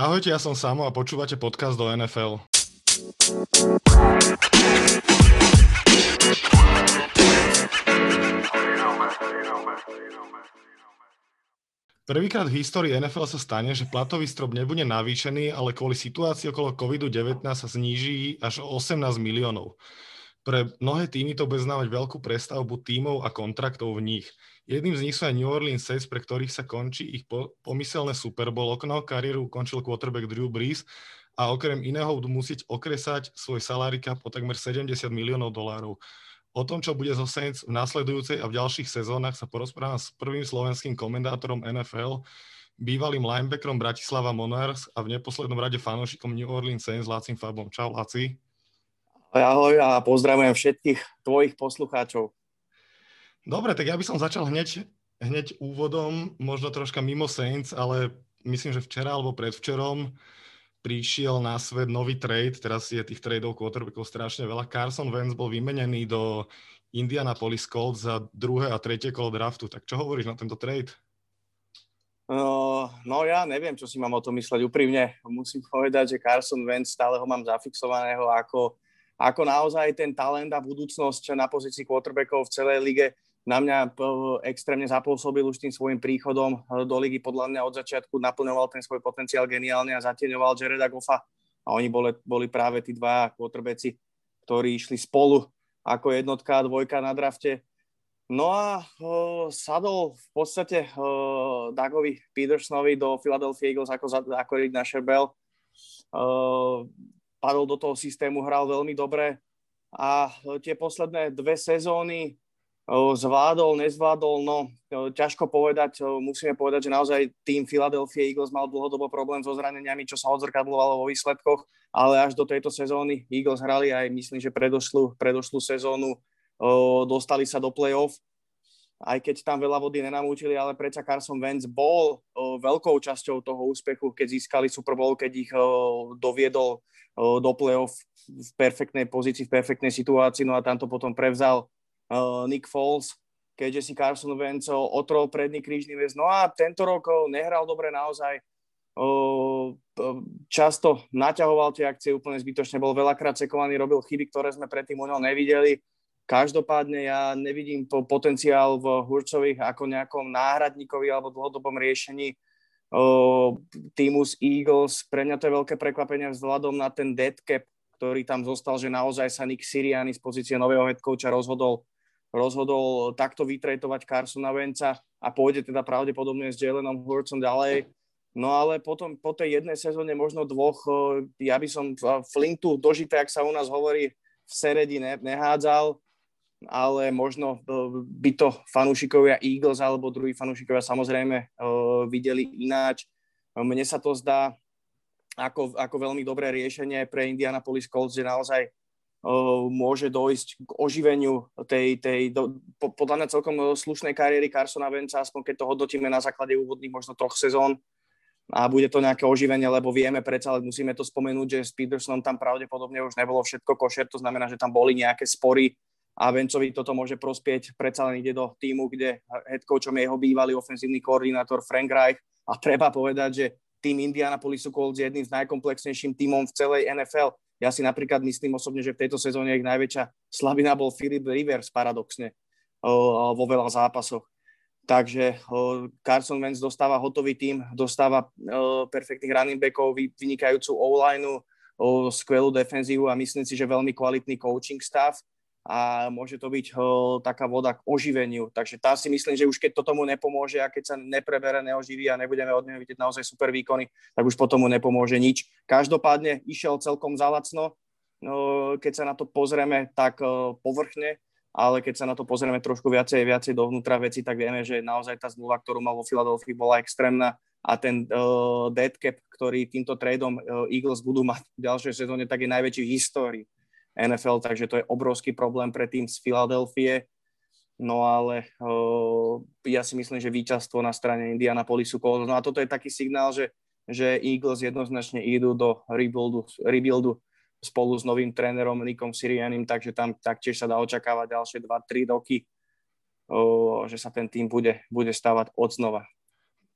Ahojte, ja som Samo a počúvate podcast do NFL. Prvýkrát v histórii NFL sa stane, že platový strop nebude navýšený, ale kvôli situácii okolo COVID-19 sa zníži až o 18 miliónov. Pre mnohé týmy to bude znamenať veľkú prestavbu tímov a kontraktov v nich. Jedným z nich sú aj New Orleans Saints, pre ktorých sa končí ich po, pomyselné Super Bowl okno. Kariéru ukončil quarterback Drew Brees a okrem iného budú musieť okresať svoj salary cap takmer 70 miliónov dolárov. O tom, čo bude zo Saints v následujúcej a v ďalších sezónach sa porozprávam s prvým slovenským komentátorom NFL, bývalým linebackerom Bratislava Monarchs a v neposlednom rade fanúšikom New Orleans Saints Lácim Fabom. Čau, Laci. Ahoj a pozdravujem všetkých tvojich poslucháčov. Dobre, tak ja by som začal hneď, hneď úvodom, možno troška mimo Saints, ale myslím, že včera alebo predvčerom prišiel na svet nový trade, teraz je tých tradeov quarterbackov strašne veľa. Carson Wentz bol vymenený do Indianapolis Colts za druhé a tretie kolo draftu. Tak čo hovoríš na tento trade? Uh, no ja neviem, čo si mám o tom mysleť úprimne. Musím povedať, že Carson Wentz stále ho mám zafixovaného ako ako naozaj ten talent a budúcnosť na pozícii quarterbackov v celej lige na mňa e, extrémne zapôsobil už tým svojim príchodom e, do ligy. Podľa mňa od začiatku naplňoval ten svoj potenciál geniálne a zatieňoval Jareda Goffa. A oni boli, boli práve tí dva quarterbacki, ktorí išli spolu ako jednotka a dvojka na drafte. No a uh, sadol v podstate uh, Dagovi Petersonovi do Philadelphia Eagles ako, ako Rick Nasher Bell. Padol do toho systému, hral veľmi dobre a e, tie posledné dve sezóny e, zvládol, nezvládol, no e, ťažko povedať, musíme povedať, že naozaj tým Philadelphia Eagles mal dlhodobo problém so zraneniami, čo sa odzrkadlovalo vo výsledkoch, ale až do tejto sezóny Eagles hrali aj myslím, že predošlú, predošlú sezónu dostali sa do play-off aj keď tam veľa vody nenamúčili, ale predsa Carson Wentz bol veľkou časťou toho úspechu, keď získali Super Bowl, keď ich doviedol o, do play-off v perfektnej pozícii, v perfektnej situácii, no a tam to potom prevzal Nick Foles, keďže si Carson Wentz otrol predný krížny väz. No a tento rok nehral dobre naozaj, často naťahoval tie akcie úplne zbytočne, bol veľakrát sekovaný, robil chyby, ktoré sme predtým u neho nevideli Každopádne ja nevidím potenciál v Hurcových ako nejakom náhradníkovi alebo dlhodobom riešení týmu z Eagles. Pre mňa to je veľké prekvapenie vzhľadom na ten dead cap, ktorý tam zostal, že naozaj sa Nick Siriani z pozície nového head coacha rozhodol, rozhodol takto vytrejtovať Carsona Venca a pôjde teda pravdepodobne s Jalenom Hurtsom ďalej. No ale potom po tej jednej sezóne, možno dvoch, ja by som Flintu dožité, ak sa u nás hovorí, v Seredi ne, nehádzal ale možno e, by to fanúšikovia Eagles alebo druhí fanúšikovia samozrejme e, videli ináč. Mne sa to zdá ako, ako veľmi dobré riešenie pre Indianapolis Colts, že naozaj e, môže dojsť k oživeniu tej, tej do, po, podľa mňa celkom slušnej kariéry Carsona Venca, aspoň keď to hodnotíme na základe úvodných možno troch sezón a bude to nejaké oživenie, lebo vieme predsa, ale musíme to spomenúť, že s Petersonom tam pravdepodobne už nebolo všetko košer, to znamená, že tam boli nejaké spory a Vencovi toto môže prospieť. Predsa len ide do týmu, kde head coachom je jeho bývalý ofenzívny koordinátor Frank Reich a treba povedať, že tým Indianapolis Colts je jedným z najkomplexnejším týmom v celej NFL. Ja si napríklad myslím osobne, že v tejto sezóne ich najväčšia slabina bol Philip Rivers paradoxne vo veľa zápasoch. Takže Carson Wentz dostáva hotový tým, dostáva perfektných running backov, vynikajúcu o-line, skvelú defenzívu a myslím si, že veľmi kvalitný coaching stav a môže to byť ho, taká voda k oživeniu. Takže tá si myslím, že už keď to tomu nepomôže a keď sa neprebere, neoživí a nebudeme od neho vidieť naozaj super výkony, tak už potom mu nepomôže nič. Každopádne išiel celkom zalacno, no, keď sa na to pozrieme tak povrchne, ale keď sa na to pozrieme trošku viacej, viacej dovnútra veci, tak vieme, že naozaj tá zmluva, ktorú mal vo Philadelphia, bola extrémna a ten uh, dead cap, ktorý týmto tradeom uh, Eagles budú mať v ďalšej sezóne, tak je najväčší v histórii NFL, takže to je obrovský problém pre tým z Filadelfie. No ale uh, ja si myslím, že víťazstvo na strane Indianapolisu Colts. No a toto je taký signál, že, že Eagles jednoznačne idú do rebuildu, rebuildu spolu s novým trénerom Nikom Sirianim, takže tam taktiež sa dá očakávať ďalšie 2-3 roky, uh, že sa ten tým bude, bude stávať od znova.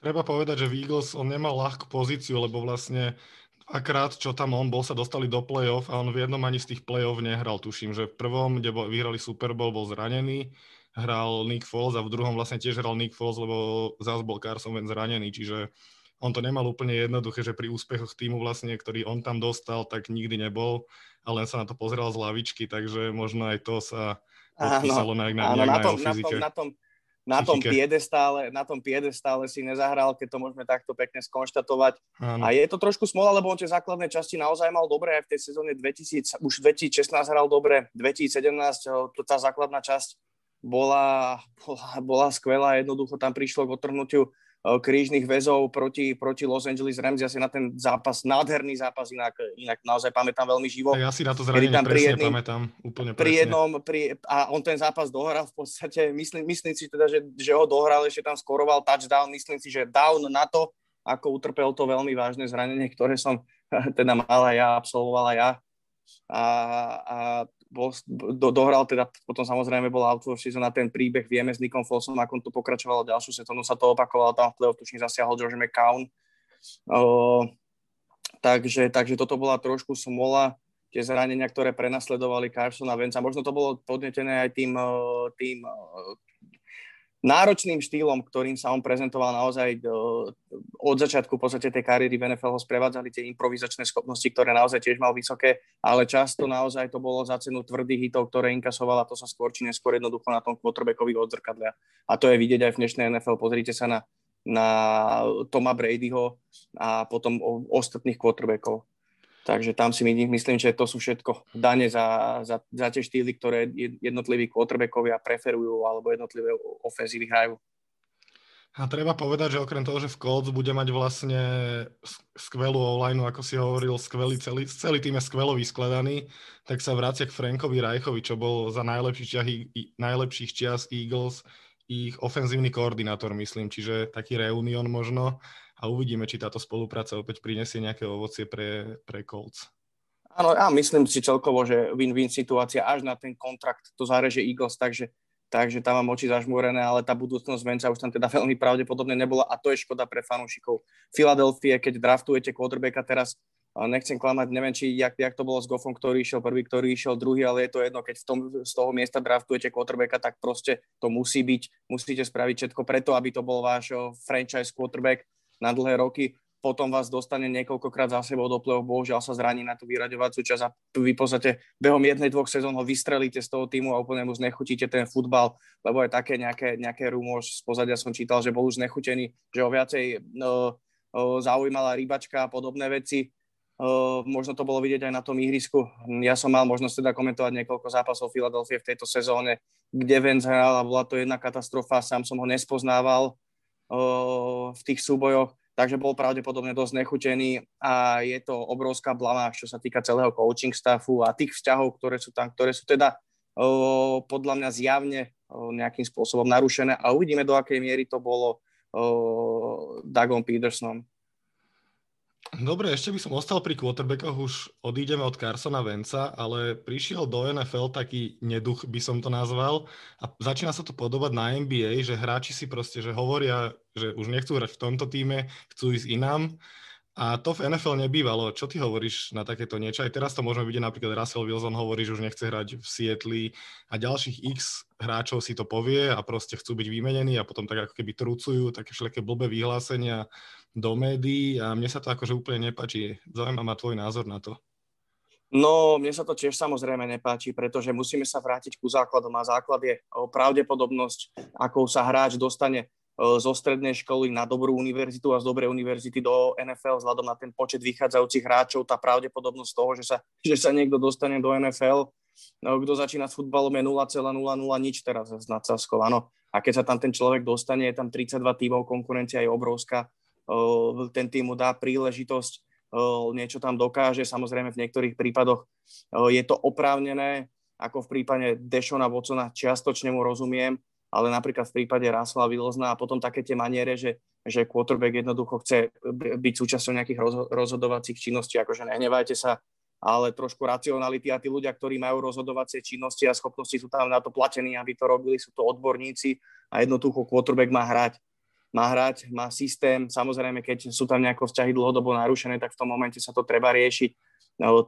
Treba povedať, že v Eagles on nemal ľahkú pozíciu, lebo vlastne dvakrát, čo tam on bol, sa dostali do play-off a on v jednom ani z tých play-off nehral. Tuším, že v prvom, kde bol, vyhrali Super Bowl, bol zranený, hral Nick Foles a v druhom vlastne tiež hral Nick Foles, lebo zás bol Carson Wentz zranený, čiže on to nemal úplne jednoduché, že pri úspechoch týmu vlastne, ktorý on tam dostal, tak nikdy nebol a len sa na to pozeral z lavičky, takže možno aj to sa odpísalo na, na, áno, na, tom, na, tom, na, tom, na tom piedestále, na tom piedestále si nezahral, keď to môžeme takto pekne skonštatovať. Áno. A je to trošku smola, lebo on tie základné časti naozaj mal dobre, aj v tej sezóne 2000, už 2016 hral dobre, 2017 to, tá základná časť bola, bola, bola skvelá, jednoducho tam prišlo k otrhnutiu Eh, krížnych väzov proti, proti Los Angeles Rams. Ja si na ten zápas, nádherný zápas, inak, inak naozaj pamätám veľmi živo. Ja si na to zranenie tam presne jedným, pamätám, úplne presne. Pri jednom, pri, a on ten zápas dohral v podstate, myslím, myslím si teda, že, že ho dohral, ešte tam skoroval touchdown, myslím si, že down na to, ako utrpel to veľmi vážne zranenie, ktoré som teda mal aj ja, absolvoval aj ja. A, a bol, do, dohral teda, potom samozrejme bol out of season na ten príbeh, vieme s Nikom Folsom, ako to pokračovalo ďalšiu sezónu, sa to opakovalo, tam v play-off tuším zasiahol George McCown. Uh, takže, takže toto bola trošku smola, tie zranenia, ktoré prenasledovali Carsona Venca. Možno to bolo podnetené aj tým, tým náročným štýlom, ktorým sa on prezentoval naozaj do, od začiatku v podstate tej kariéry v NFL ho sprevádzali tie improvizačné schopnosti, ktoré naozaj tiež mal vysoké, ale často naozaj to bolo za cenu tvrdých hitov, ktoré inkasoval a to sa skôr či neskôr jednoducho na tom quarterbackovi odzrkadlia. A to je vidieť aj v dnešnej NFL. Pozrite sa na, na Toma Bradyho a potom ostatných quarterbackov. Takže tam si myslím, že to sú všetko dane za, za, za tie štýly, ktoré jednotliví quarterbackovia preferujú alebo jednotlivé ofenzívy hrajú. A treba povedať, že okrem toho, že v Colts bude mať vlastne skvelú online, ako si hovoril, skvelý celý, celý tým je skvelo vyskladaný, tak sa vracia k Frankovi Rajchovi, čo bol za najlepších čias, najlepších čias Eagles ich ofenzívny koordinátor, myslím, čiže taký reunion možno a uvidíme, či táto spolupráca opäť prinesie nejaké ovocie pre, pre Colts. Áno, ja myslím si celkovo, že win-win situácia až na ten kontrakt to zareže Eagles, takže, takže tam mám oči zažmúrené, ale tá budúcnosť Venca už tam teda veľmi pravdepodobne nebola a to je škoda pre fanúšikov. Filadelfie, keď draftujete quarterbacka teraz, nechcem klamať, neviem, či jak, jak to bolo s Goffom, ktorý išiel prvý, ktorý išiel druhý, ale je to jedno, keď v tom, z toho miesta draftujete quarterbacka, tak proste to musí byť, musíte spraviť všetko preto, aby to bol váš franchise quarterback na dlhé roky, potom vás dostane niekoľkokrát za sebou do play-off, bohužiaľ sa zraní na tú vyraďovaciu časť a vy v podstate behom jednej, dvoch sezón ho vystrelíte z toho týmu a úplne mu znechutíte ten futbal, lebo aj také nejaké, nejaké rumor z pozadia som čítal, že bol už znechutený, že ho viacej no, zaujímala rybačka a podobné veci. Možno to bolo vidieť aj na tom ihrisku. Ja som mal možnosť teda komentovať niekoľko zápasov Filadelfie v tejto sezóne, kde Vance hral a bola to jedna katastrofa, sám som ho nespoznával v tých súbojoch, takže bol pravdepodobne dosť nechutený a je to obrovská blama, čo sa týka celého coaching staffu a tých vzťahov, ktoré sú tam, ktoré sú teda podľa mňa zjavne nejakým spôsobom narušené a uvidíme, do akej miery to bolo Dagom Petersonom. Dobre, ešte by som ostal pri quarterbackoch, už odídeme od Carsona Venca, ale prišiel do NFL taký neduch, by som to nazval, a začína sa to podobať na NBA, že hráči si proste, že hovoria, že už nechcú hrať v tomto týme, chcú ísť inám. A to v NFL nebývalo. Čo ty hovoríš na takéto niečo? Aj teraz to môžeme vidieť, napríklad Russell Wilson hovorí, že už nechce hrať v Sietli a ďalších x hráčov si to povie a proste chcú byť vymenení a potom tak ako keby trucujú také všelijaké blbé vyhlásenia do médií a mne sa to akože úplne nepáči. Zaujíma ma tvoj názor na to. No, mne sa to tiež samozrejme nepáči, pretože musíme sa vrátiť ku základom a základ je pravdepodobnosť, akou sa hráč dostane zo strednej školy na dobrú univerzitu a z dobrej univerzity do NFL vzhľadom na ten počet vychádzajúcich hráčov, tá pravdepodobnosť toho, že sa, že sa niekto dostane do NFL, no, kto začína s futbalom je 0,00 nič teraz s nadsázkou, áno. A keď sa tam ten človek dostane, je tam 32 tímov, konkurencia je obrovská, ten tým mu dá príležitosť, niečo tam dokáže, samozrejme v niektorých prípadoch je to oprávnené, ako v prípade Dešona Watsona, čiastočne mu rozumiem, ale napríklad v prípade Russella Wilsona a potom také tie maniere, že, že quarterback jednoducho chce byť súčasťou nejakých rozhodovacích činností, akože nehnevajte sa, ale trošku racionality a tí ľudia, ktorí majú rozhodovacie činnosti a schopnosti sú tam na to platení, aby to robili, sú to odborníci a jednoducho quarterback má hrať má hrať, má systém. Samozrejme, keď sú tam nejako vzťahy dlhodobo narušené, tak v tom momente sa to treba riešiť.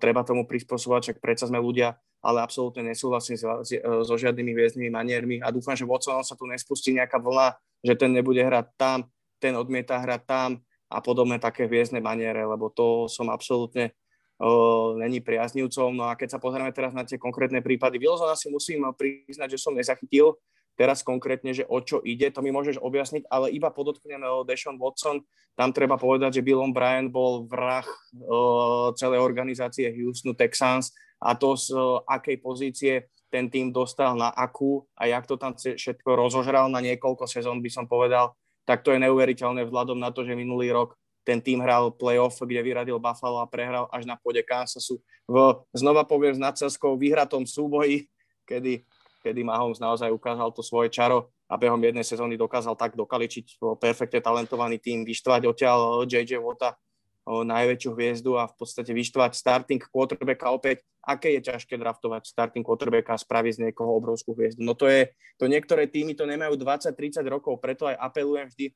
Treba tomu prispôsobovať, však predsa sme ľudia, ale absolútne nesúhlasím so, so žiadnymi hviezdnymi maniermi a dúfam, že Watsonom sa tu nespustí nejaká vlna, že ten nebude hrať tam, ten odmieta hrať tam a podobné také hviezdne maniere, lebo to som absolútne uh, není priaznivcom. No a keď sa pozrieme teraz na tie konkrétne prípady, Wilsona si musím priznať, že som nezachytil, teraz konkrétne, že o čo ide, to mi môžeš objasniť, ale iba podotknem o Deshaun Watson, tam treba povedať, že Bill Bryant bol vrah uh, celej organizácie Houston Texans a to z uh, akej pozície ten tým dostal na akú a jak to tam všetko rozožral na niekoľko sezón, by som povedal, tak to je neuveriteľné vzhľadom na to, že minulý rok ten tým hral playoff, kde vyradil Buffalo a prehral až na pôde Kansasu v, znova poviem, s nadselskou vyhratom súboji, kedy kedy Mahomes naozaj ukázal to svoje čaro a behom jednej sezóny dokázal tak dokaličiť perfektne talentovaný tým, vyštvať odtiaľ JJ Wota najväčšiu hviezdu a v podstate vyštvať starting quarterbacka opäť. Aké je ťažké draftovať starting quarterbacka a spraviť z niekoho obrovskú hviezdu? No to je, to niektoré týmy to nemajú 20-30 rokov, preto aj apelujem vždy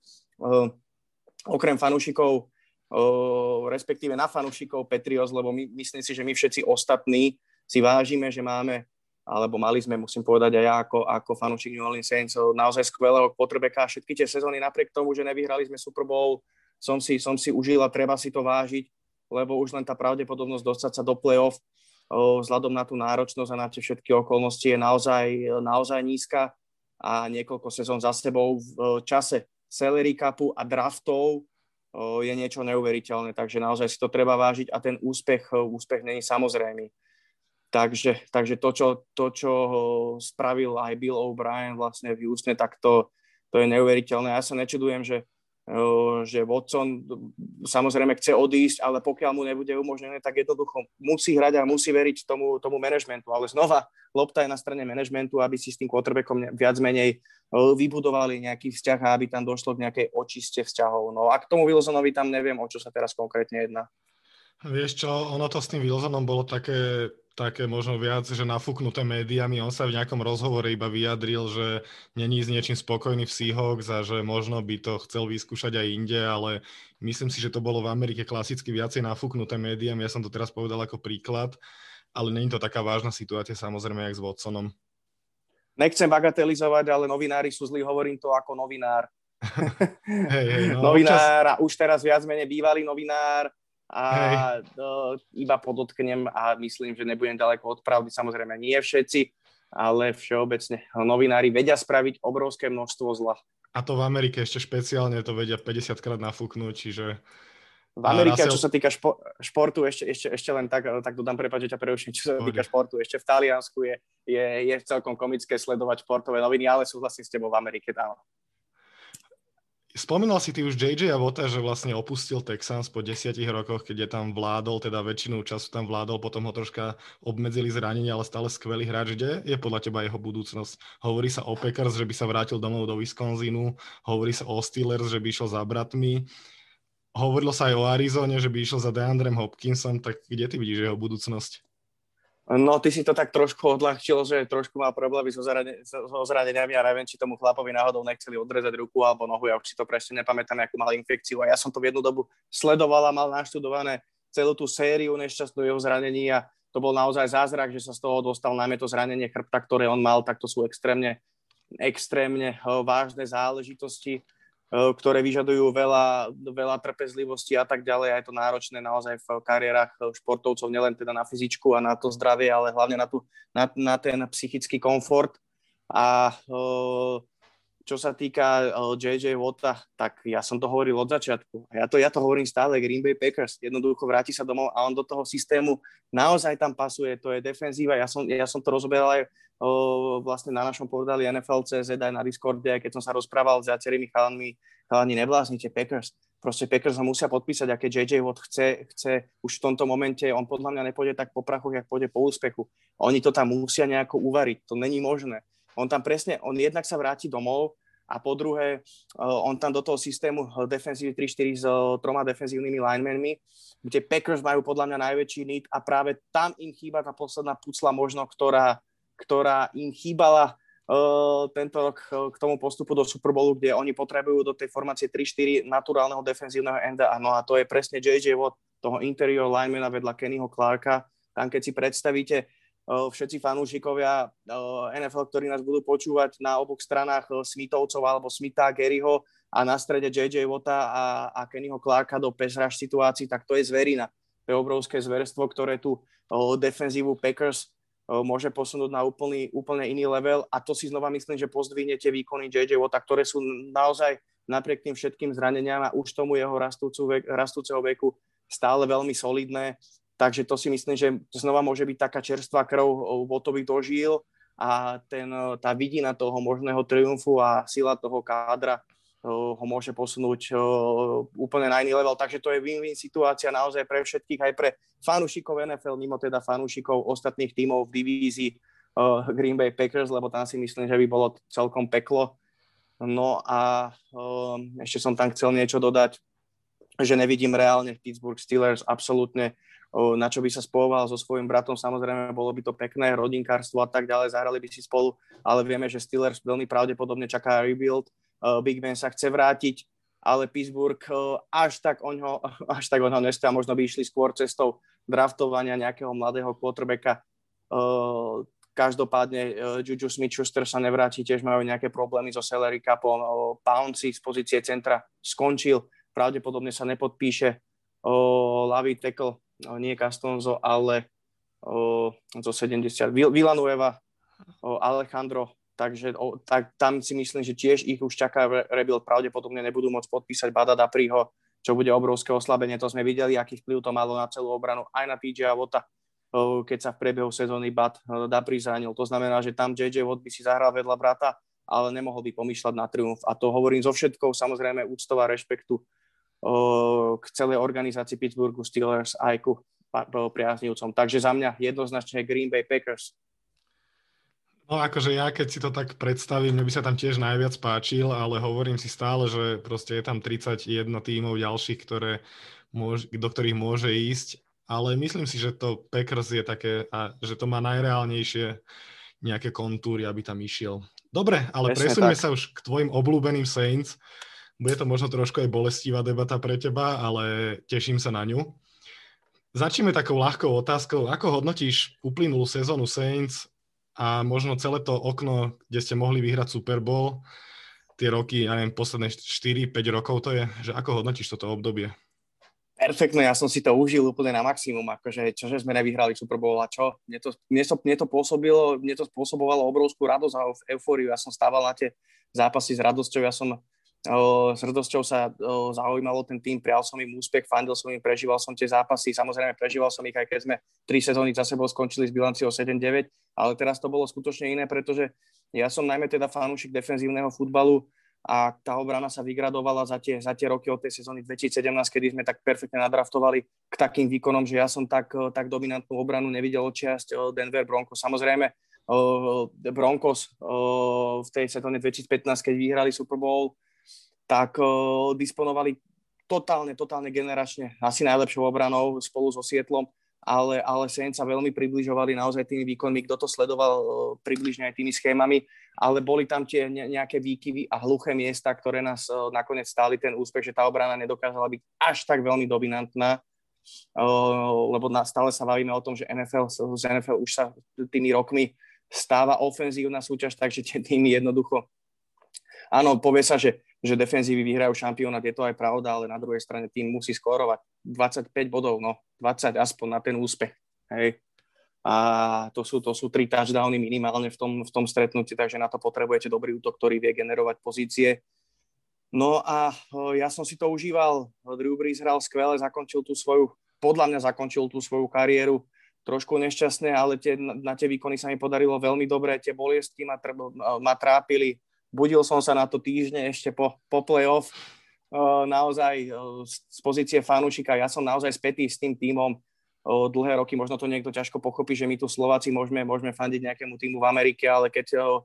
uh, okrem fanúšikov, uh, respektíve na fanúšikov Petrios, lebo my, myslím si, že my všetci ostatní si vážime, že máme alebo mali sme, musím povedať aj ja ako, ako fanúšik New Orleans Saints, naozaj skvelého potrebeka. Všetky tie sezóny napriek tomu, že nevyhrali sme Super Bowl, som si, som si užil a treba si to vážiť, lebo už len tá pravdepodobnosť dostať sa do play-off vzhľadom na tú náročnosť a na tie všetky okolnosti je naozaj, naozaj nízka a niekoľko sezón za sebou v čase salary capu a draftov je niečo neuveriteľné, takže naozaj si to treba vážiť a ten úspech, úspech není samozrejmý. Takže, takže to, čo, to, čo spravil aj Bill O'Brien vlastne v Houstone, tak to, to je neuveriteľné. Ja sa nečudujem, že, že Watson samozrejme chce odísť, ale pokiaľ mu nebude umožnené, tak jednoducho musí hrať a musí veriť tomu, tomu manažmentu. Ale znova, lopta je na strane manažmentu, aby si s tým quarterbackom viac menej vybudovali nejaký vzťah a aby tam došlo k nejakej očiste vzťahov. No a k tomu Wilsonovi tam neviem, o čo sa teraz konkrétne jedná. Vieš čo, ono to s tým Wilsonom bolo také také možno viac, že nafúknuté médiami. On sa v nejakom rozhovore iba vyjadril, že není s niečím spokojný v Seahawks a že možno by to chcel vyskúšať aj inde, ale myslím si, že to bolo v Amerike klasicky viacej nafúknuté médiami. Ja som to teraz povedal ako príklad, ale není to taká vážna situácia samozrejme, jak s Watsonom. Nechcem bagatelizovať, ale novinári sú zlí, hovorím to ako novinár. hey, hey, no, novinár občas... a už teraz viac menej bývalý novinár, a uh, iba podotknem a myslím, že nebudem ďaleko od pravdy, samozrejme nie všetci, ale všeobecne novinári vedia spraviť obrovské množstvo zla. A to v Amerike ešte špeciálne to vedia 50 krát nafúknúť, čiže... V Amerike, Russell... čo sa týka špo, športu, ešte, ešte, ešte len tak, tak dodám, prepáč, že ťa preruším, čo sa týka športu, ešte v Taliansku je, je, je celkom komické sledovať športové noviny, ale súhlasím s tebou v Amerike, áno. Spomínal si ty už JJ Vota, že vlastne opustil Texans po desiatich rokoch, keď je tam vládol, teda väčšinu času tam vládol, potom ho troška obmedzili zranenia, ale stále skvelý hráč. Kde je podľa teba jeho budúcnosť? Hovorí sa o Packers, že by sa vrátil domov do Wisconsinu, hovorí sa o Steelers, že by išiel za bratmi, hovorilo sa aj o Arizone, že by išiel za DeAndrem Hopkinsom, tak kde ty vidíš jeho budúcnosť? No, ty si to tak trošku odľahčil, že trošku má problémy so, zrane, so zraneniami a neviem, či tomu chlapovi náhodou nechceli odrezať ruku alebo nohu, ja už si to presne nepamätám, akú mal infekciu. A ja som to v jednu dobu sledovala, mal naštudované celú tú sériu nešťastnú jeho zranení a to bol naozaj zázrak, že sa z toho dostal najmä to zranenie chrbta, ktoré on mal, tak to sú extrémne, extrémne eh, vážne záležitosti ktoré vyžadujú veľa, veľa trpezlivosti a tak ďalej. A je to náročné naozaj v kariérach eh, športovcov, nielen teda na fyzičku a na to zdravie, ale hlavne na, tú, na, na ten psychický komfort. A eh, čo sa týka JJ Watta, tak ja som to hovoril od začiatku. Ja to, ja to hovorím stále, Green Bay Packers. Jednoducho vráti sa domov a on do toho systému naozaj tam pasuje. To je defenzíva. Ja som, ja som to rozoberal aj o, vlastne na našom portáli NFL.cz aj na Discorde, keď som sa rozprával s viacerými chalami, chalani, nebláznite Packers. Proste Packers ho musia podpísať a keď JJ Watt chce, chce už v tomto momente, on podľa mňa nepôjde tak po prachu, jak pôjde po úspechu. Oni to tam musia nejako uvariť. To není možné. On tam presne, on jednak sa vráti domov, a po druhé, uh, on tam do toho systému defensívy 3-4 s uh, troma defenzívnymi linemenmi, kde Packers majú podľa mňa najväčší need a práve tam im chýba tá posledná pucla možno, ktorá, ktorá im chýbala tento rok k tomu postupu do Super Bowlu, kde oni potrebujú do tej formácie 3-4 naturálneho defenzívneho enda. No a to je presne JJ Watt, toho interior linemana vedľa Kennyho Clarka. Tam keď si predstavíte, všetci fanúšikovia NFL, ktorí nás budú počúvať na oboch stranách Smithovcov alebo Smitha, Garyho a na strede JJ Watta a, a Kennyho Clarka do pesraž situácií, tak to je zverina. To je obrovské zverstvo, ktoré tu defenzívu Packers môže posunúť na úplný, úplne iný level a to si znova myslím, že pozdvihne tie výkony JJ Watta, ktoré sú naozaj napriek tým všetkým zraneniam a už tomu jeho rastúceho veku stále veľmi solidné. Takže to si myslím, že znova môže byť taká čerstvá krv, Wattovi dožil a ten, tá vidina toho možného triumfu a sila toho kádra ho môže posunúť úplne na iný level. Takže to je win-win situácia naozaj pre všetkých, aj pre fanúšikov NFL, mimo teda fanúšikov ostatných tímov v divízii Green Bay Packers, lebo tam si myslím, že by bolo celkom peklo. No a ešte som tam chcel niečo dodať, že nevidím reálne Pittsburgh Steelers absolútne na čo by sa spojoval so svojím bratom, samozrejme bolo by to pekné, rodinkárstvo a tak ďalej, zahrali by si spolu, ale vieme, že Steelers veľmi pravdepodobne čaká rebuild, Big Ben sa chce vrátiť, ale Pittsburgh až tak oňho, až tak oňho nestoja, možno by išli skôr cestou draftovania nejakého mladého quarterbacka. Každopádne Juju Smith-Schuster sa nevráti, tiež majú nejaké problémy so salary capom. Pouncy z pozície centra skončil, pravdepodobne sa nepodpíše. Lavy tackle, nie Castonzo, ale zo 70. Villanueva, Alejandro takže o, tak, tam si myslím, že tiež ich už čaká rebuild, pravdepodobne nebudú môcť podpísať Bada Dapriho, čo bude obrovské oslabenie, to sme videli, aký vplyv to malo na celú obranu, aj na PJ Vota, keď sa v priebehu sezóny Bad Dapri zranil. To znamená, že tam JJ Watt by si zahral vedľa brata, ale nemohol by pomýšľať na triumf. A to hovorím so všetkou, samozrejme, úctová rešpektu k celej organizácii Pittsburghu Steelers aj ku priaznivcom. Takže za mňa jednoznačne Green Bay Packers. No akože ja, keď si to tak predstavím, mne by sa tam tiež najviac páčil, ale hovorím si stále, že proste je tam 31 tímov ďalších, ktoré môž, do ktorých môže ísť, ale myslím si, že to Packers je také, a že to má najreálnejšie nejaké kontúry, aby tam išiel. Dobre, ale presuňme sa už k tvojim obľúbeným Saints. Bude to možno trošku aj bolestivá debata pre teba, ale teším sa na ňu. Začneme takou ľahkou otázkou. Ako hodnotíš uplynulú sezónu Saints? a možno celé to okno, kde ste mohli vyhrať Super Bowl, tie roky, ja neviem, posledné 4-5 rokov to je, že ako hodnotíš toto obdobie? Perfektne, ja som si to užil úplne na maximum, akože čože sme nevyhrali Super Bowl a čo? Mne to, mne to, mne to pôsobilo, mne to spôsobovalo obrovskú radosť a eufóriu, ja som stával na tie zápasy s radosťou, ja som s radosťou sa zaujímalo ten tým, prial som im úspech, fandil som im, prežíval som tie zápasy, samozrejme prežíval som ich, aj keď sme tri sezóny za sebou skončili s bilanciou 7-9, ale teraz to bolo skutočne iné, pretože ja som najmä teda fanúšik defenzívneho futbalu a tá obrana sa vygradovala za tie, za tie roky od tej sezóny 2017, kedy sme tak perfektne nadraftovali k takým výkonom, že ja som tak, tak dominantnú obranu nevidel očiasť Denver Broncos. Samozrejme, Broncos v tej sezóne 2015, keď vyhrali Super Bowl, tak uh, disponovali totálne, totálne generačne asi najlepšou obranou spolu so Sietlom, ale, ale Saints sa veľmi približovali naozaj tými výkonmi, kto to sledoval uh, približne aj tými schémami, ale boli tam tie ne, nejaké výkyvy a hluché miesta, ktoré nás uh, nakoniec stáli ten úspech, že tá obrana nedokázala byť až tak veľmi dominantná, lebo na, stále sa bavíme o tom, že NFL, z NFL už sa tými rokmi stáva ofenzívna súťaž, takže tie týmy jednoducho áno, povie sa, že že defenzívy vyhrajú šampionát, je to aj pravda, ale na druhej strane tým musí skórovať 25 bodov, no 20 aspoň na ten úspech. Hej. A to sú, to sú tri touchdowny minimálne v tom, v tom stretnutí, takže na to potrebujete dobrý útok, ktorý vie generovať pozície. No a ja som si to užíval. Drew Brees hral skvele, zakončil tú svoju, podľa mňa zakončil tú svoju kariéru trošku nešťastné, ale tie, na tie výkony sa mi podarilo veľmi dobre. Tie boliestky ma, ma trápili budil som sa na to týždne ešte po, po play-off. Uh, naozaj uh, z pozície fanúšika, ja som naozaj spätý s tým tímom uh, dlhé roky, možno to niekto ťažko pochopí, že my tu Slováci môžeme, môžeme fandiť nejakému týmu v Amerike, ale keď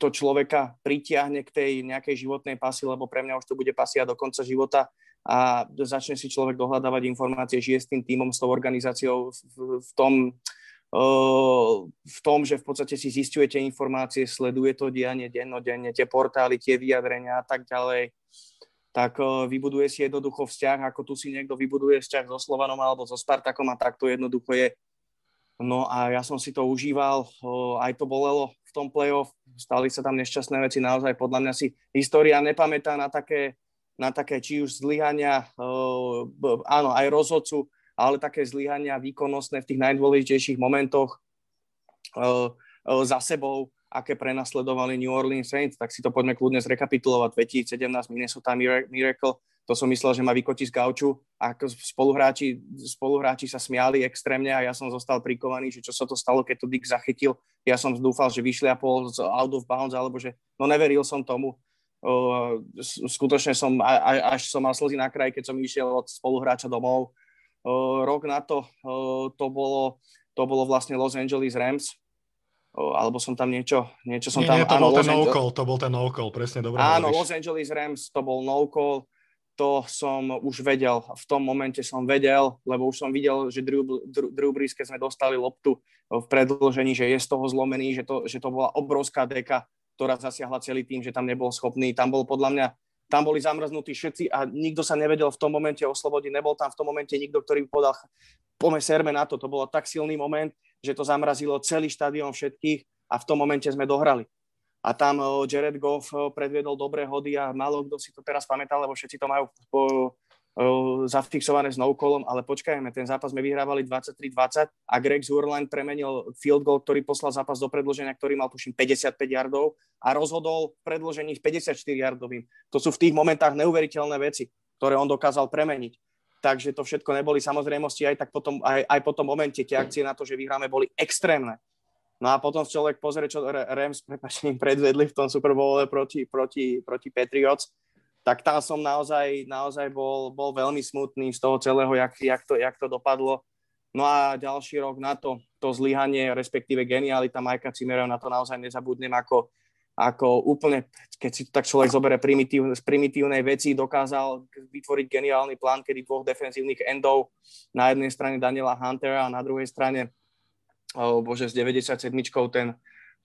to človeka pritiahne k tej nejakej životnej pasy, lebo pre mňa už to bude pasia do konca života a začne si človek dohľadávať informácie, žije s tým týmom, s tou organizáciou v, v tom v tom, že v podstate si zistujete informácie, sleduje to dianie dennodenne, tie portály, tie vyjadrenia a tak ďalej, tak vybuduje si jednoducho vzťah, ako tu si niekto vybuduje vzťah so Slovanom alebo so Spartakom a tak to jednoducho je. No a ja som si to užíval, aj to bolelo v tom playoff, stali sa tam nešťastné veci, naozaj podľa mňa si história nepamätá na také, na také či už zlyhania, áno, aj rozhodcu, ale také zlyhania výkonnostné v tých najdôležitejších momentoch uh, uh, za sebou, aké prenasledovali New Orleans Saints, tak si to poďme kľudne zrekapitulovať. 2017 Minnesota Miracle, to som myslel, že ma vykotí z gauču a spoluhráči, spoluhráči sa smiali extrémne a ja som zostal prikovaný, že čo sa to stalo, keď to Dick zachytil. Ja som dúfal, že vyšliapol z out of bounds, alebo že, no neveril som tomu. Uh, skutočne som, až som mal slzy na kraj, keď som išiel od spoluhráča domov rok na to to bolo, to bolo vlastne Los Angeles Rams, alebo som tam niečo, niečo som nie, tam... Nie, to áno, bol ten no-call, to bol ten no-call, presne, dobre Áno, hovoríš. Los Angeles Rams, to bol no-call, to som už vedel, v tom momente som vedel, lebo už som videl, že Drew, Drew, Drew Brees, keď sme dostali loptu v predĺžení, že je z toho zlomený, že to, že to bola obrovská deka, ktorá zasiahla celý tým, že tam nebol schopný. Tam bol podľa mňa tam boli zamrznutí všetci a nikto sa nevedel v tom momente oslobodiť. Nebol tam v tom momente nikto, ktorý by povedal, pome serme na to. To bolo tak silný moment, že to zamrazilo celý štadión všetkých a v tom momente sme dohrali. A tam Jared Goff predviedol dobré hody a málo kto si to teraz pamätá, lebo všetci to majú zafixované s no-callom, ale počkajme, ten zápas sme vyhrávali 23-20 a Greg Zurland premenil field goal, ktorý poslal zápas do predloženia, ktorý mal tuším 55 yardov a rozhodol v predložení 54 yardovým. To sú v tých momentách neuveriteľné veci, ktoré on dokázal premeniť. Takže to všetko neboli samozrejmosti, aj, tak potom, aj, aj po tom momente tie akcie na to, že vyhráme, boli extrémne. No a potom človek pozrie, čo Rams predvedli v tom Super proti, proti, proti Patriots tak tam som naozaj, naozaj bol, bol veľmi smutný z toho celého, jak, jak, to, jak to dopadlo. No a ďalší rok na to, to zlyhanie, respektíve genialita Majka Cimerov, na to naozaj nezabudnem ako, ako úplne, keď si to tak človek zoberie primitív, z primitívnej veci, dokázal vytvoriť geniálny plán, kedy dvoch defenzívnych endov, na jednej strane Daniela Huntera a na druhej strane, oh, bože, s 97 ten,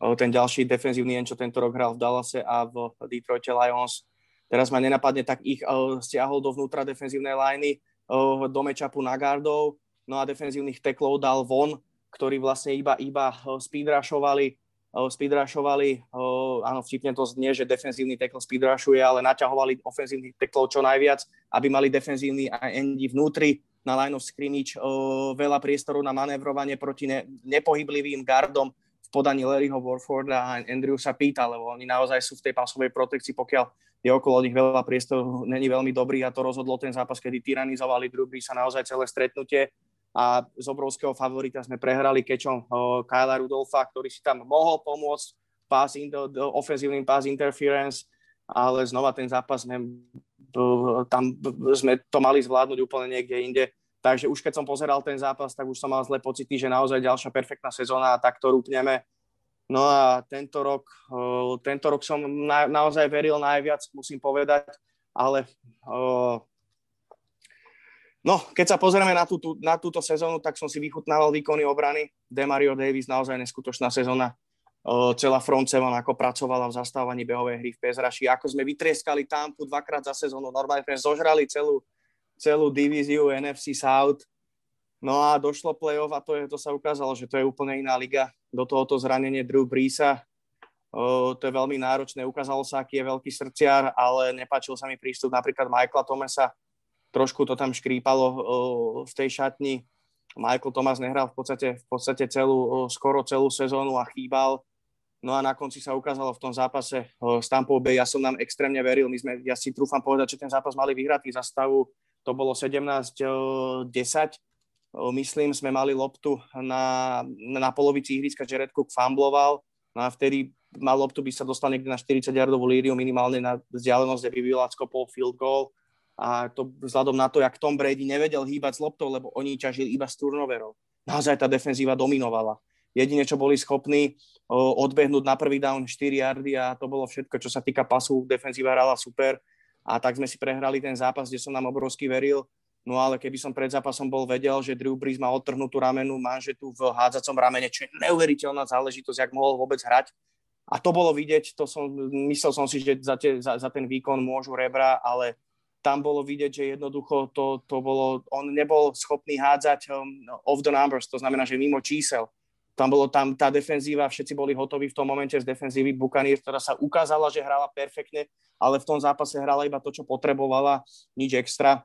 oh, ten ďalší defenzívny end, čo tento rok hral v Dallase a v Detroit Lions, Teraz ma nenapadne, tak ich uh, stiahol dovnútra defenzívnej liney uh, do mečapu na gardov, no a defenzívnych teklov dal von, ktorí vlastne iba, iba speedrašovali, uh, speedrašovali, uh, áno, vtipne to znie, že defenzívny tekl speedrašuje, ale naťahovali ofenzívnych teklov čo najviac, aby mali defenzívny endi vnútri. Na line of scrimmage uh, veľa priestoru na manévrovanie proti ne, nepohyblivým gardom, v podaní Larryho Warforda a Andrewsa Pita, lebo oni naozaj sú v tej pasovej protekcii, pokiaľ je okolo nich veľa priestoru, není veľmi dobrý a to rozhodlo ten zápas, kedy tyranizovali Drew sa naozaj celé stretnutie a z obrovského favorita sme prehrali kečom Kyla Rudolfa, ktorý si tam mohol pomôcť pass in the, the ofenzívnym pass interference, ale znova ten zápas sme, tam sme to mali zvládnuť úplne niekde inde. Takže už keď som pozeral ten zápas, tak už som mal zlé pocity, že naozaj ďalšia perfektná sezóna a takto rúpneme. No a tento rok, tento rok som na, naozaj veril najviac, musím povedať, ale no, keď sa pozrieme na, tú, na túto sezónu, tak som si vychutnával výkony obrany. Demario Davis, naozaj neskutočná sezóna. Celá front seven, ako pracovala v zastávaní behovej hry v Pezraši, ako sme vytrieskali Tampu dvakrát za sezónu, normálne sme zožrali celú, celú divíziu NFC South. No a došlo playoff a to, je, to sa ukázalo, že to je úplne iná liga. Do tohoto zranenie Drew Breesa, to je veľmi náročné. Ukázalo sa, aký je veľký srdciar, ale nepáčil sa mi prístup napríklad Michaela Thomasa. Trošku to tam škrípalo v tej šatni. Michael Thomas nehral v podstate, v podstate celú, skoro celú sezónu a chýbal. No a na konci sa ukázalo v tom zápase s Tampou Bay, ja som nám extrémne veril, my sme, ja si trúfam povedať, že ten zápas mali vyhratý za stavu to bolo 17-10. Myslím, sme mali loptu na, na polovici ihriska, Jared Cook fumbloval, no a vtedy mal loptu, by sa dostal niekde na 40 yardovú líriu, minimálne na vzdialenosť, kde by Vilacko pol field goal. A to vzhľadom na to, jak Tom Brady nevedel hýbať s loptou, lebo oni ťažili iba z turnoverov. Naozaj tá defenzíva dominovala. Jedine, čo boli schopní odbehnúť na prvý down 4 yardy a to bolo všetko, čo sa týka pasu. Defenzíva hrala super a tak sme si prehrali ten zápas, kde som nám obrovsky veril. No ale keby som pred zápasom bol vedel, že Drew Brees má odtrhnutú ramenu, manžetu v hádzacom ramene, čo je neuveriteľná záležitosť, jak mohol vôbec hrať. A to bolo vidieť, to som, myslel som si, že za, te, za, za ten výkon môžu rebra, ale tam bolo vidieť, že jednoducho to, to bolo, on nebol schopný hádzať um, off the numbers, to znamená, že mimo čísel. Tam bolo tam tá defenzíva, všetci boli hotoví v tom momente z defenzívy Buccaneers, ktorá sa ukázala, že hrala perfektne, ale v tom zápase hrala iba to, čo potrebovala, nič extra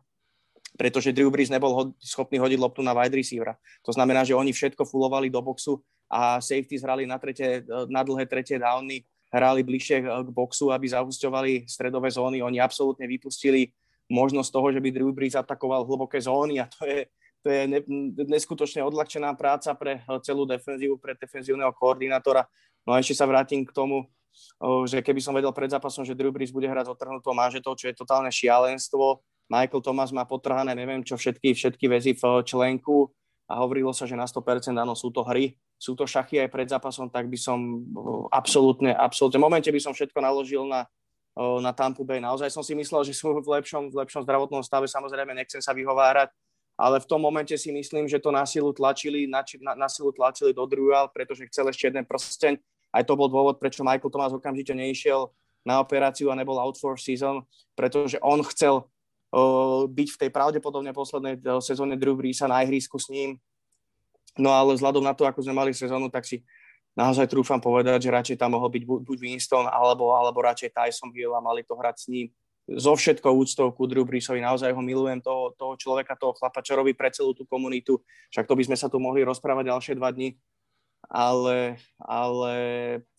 pretože Drew Brees nebol ho- schopný hodiť loptu na wide receivera. To znamená, že oni všetko fulovali do boxu a safety hrali na, tretie, na dlhé tretie downy, hrali bližšie k boxu, aby zahusťovali stredové zóny. Oni absolútne vypustili možnosť toho, že by Drew Brees atakoval hlboké zóny a to je, to je ne, neskutočne odľahčená práca pre celú defenzívu, pre defenzívneho koordinátora. No a ešte sa vrátim k tomu, že keby som vedel pred zápasom, že Drew Brees bude hrať s otrhnutou manžetou, čo je totálne šialenstvo, Michael Thomas má potrhané neviem čo všetky, všetky väzy v členku a hovorilo sa, že na 100% áno, sú to hry, sú to šachy aj pred zápasom, tak by som absolútne, absolútne, v momente by som všetko naložil na, na Tampa Bay. Naozaj som si myslel, že sú v lepšom, v lepšom zdravotnom stave, samozrejme nechcem sa vyhovárať, ale v tom momente si myslím, že to na silu tlačili, na, na, na silu tlačili do druhého, pretože chcel ešte jeden prsteň. Aj to bol dôvod, prečo Michael Thomas okamžite neišiel na operáciu a nebol out for season, pretože on chcel byť v tej pravdepodobne poslednej sezóne Drew Breesa na ihrisku s ním. No ale vzhľadom na to, ako sme mali sezónu, tak si naozaj trúfam povedať, že radšej tam mohol byť buď Winston, alebo, alebo radšej Tyson Hill a mali to hrať s ním. So všetkou úctou ku Drew Breesovi, naozaj ho milujem, toho, toho človeka, toho chlapa, čo robí pre celú tú komunitu. Však to by sme sa tu mohli rozprávať ďalšie dva dni ale, ale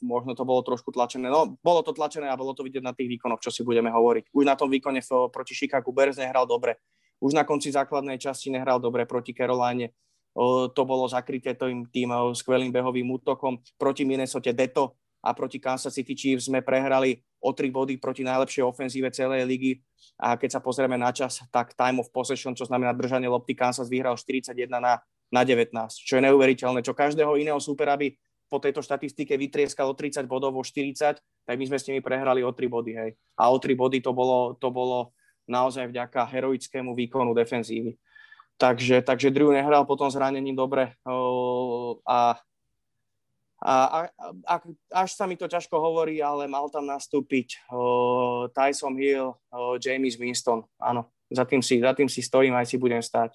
možno to bolo trošku tlačené. No, bolo to tlačené a bolo to vidieť na tých výkonoch, čo si budeme hovoriť. Už na tom výkone v, proti Chicago Bears nehral dobre. Už na konci základnej časti nehral dobre proti Caroline. O, to bolo zakryté tým, tým skvelým behovým útokom. Proti Minnesota Deto a proti Kansas City Chiefs sme prehrali o tri body proti najlepšej ofenzíve celej ligy. A keď sa pozrieme na čas, tak time of possession, čo znamená držanie lopty, Kansas vyhral 41 na na 19, čo je neuveriteľné, čo každého iného supera by po tejto štatistike vytrieskal o 30 bodov, o 40, tak my sme s nimi prehrali o 3 body, hej. A o 3 body to bolo, to bolo naozaj vďaka heroickému výkonu defenzívy. Takže, takže Drew nehral potom zranením dobre a, a, a až sa mi to ťažko hovorí, ale mal tam nastúpiť Tyson Hill, James Winston. Áno, za tým, si, za tým si stojím, aj si budem stať.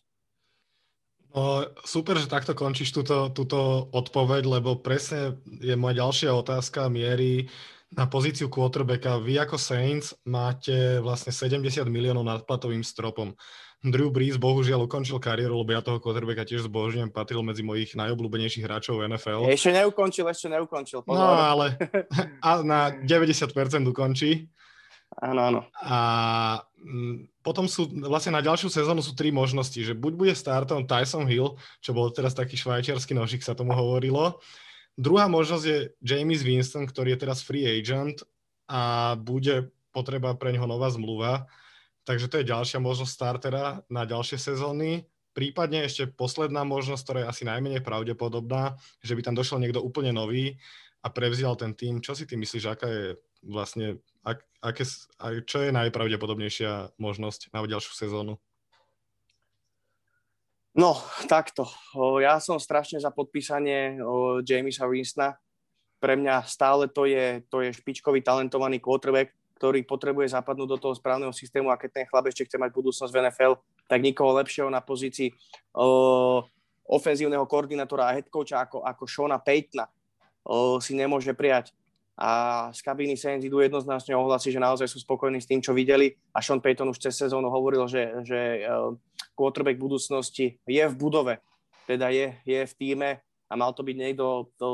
No, super, že takto končíš túto, túto odpoveď, lebo presne je moja ďalšia otázka mierí na pozíciu quarterbacka. Vy ako Saints máte vlastne 70 miliónov nad platovým stropom. Drew Brees bohužiaľ ukončil kariéru, lebo ja toho quarterbacka tiež zbožňujem, patril medzi mojich najobľúbenejších hráčov NFL. Ešte neukončil, ešte neukončil. Pozor. No ale a na 90% ukončí. Áno, áno. A mm, potom sú, vlastne na ďalšiu sezónu sú tri možnosti, že buď bude startom Tyson Hill, čo bol teraz taký švajčiarsky nožik, sa tomu hovorilo. Druhá možnosť je James Winston, ktorý je teraz free agent a bude potreba pre neho nová zmluva. Takže to je ďalšia možnosť startera na ďalšie sezóny. Prípadne ešte posledná možnosť, ktorá je asi najmenej pravdepodobná, že by tam došiel niekto úplne nový a prevzial ten tým. Čo si ty myslíš, aká je vlastne, ak, aké, čo je najpravdepodobnejšia možnosť na ďalšiu sezónu? No, takto. Ja som strašne za podpísanie Jamesa Winstona. Pre mňa stále to je, to je špičkový, talentovaný quarterback, ktorý potrebuje zapadnúť do toho správneho systému a keď ten chlap ešte chce mať budúcnosť v NFL, tak nikoho lepšieho na pozícii uh, ofenzívneho koordinátora a head coacha ako, ako Shona Paytona si nemôže prijať a z kabíny Saints idú jednoznačne ohlasy, že naozaj sú spokojní s tým, čo videli a Sean Payton už cez sezónu hovoril, že, že uh, quarterback budúcnosti je v budove, teda je, je v týme a mal to byť niekto to,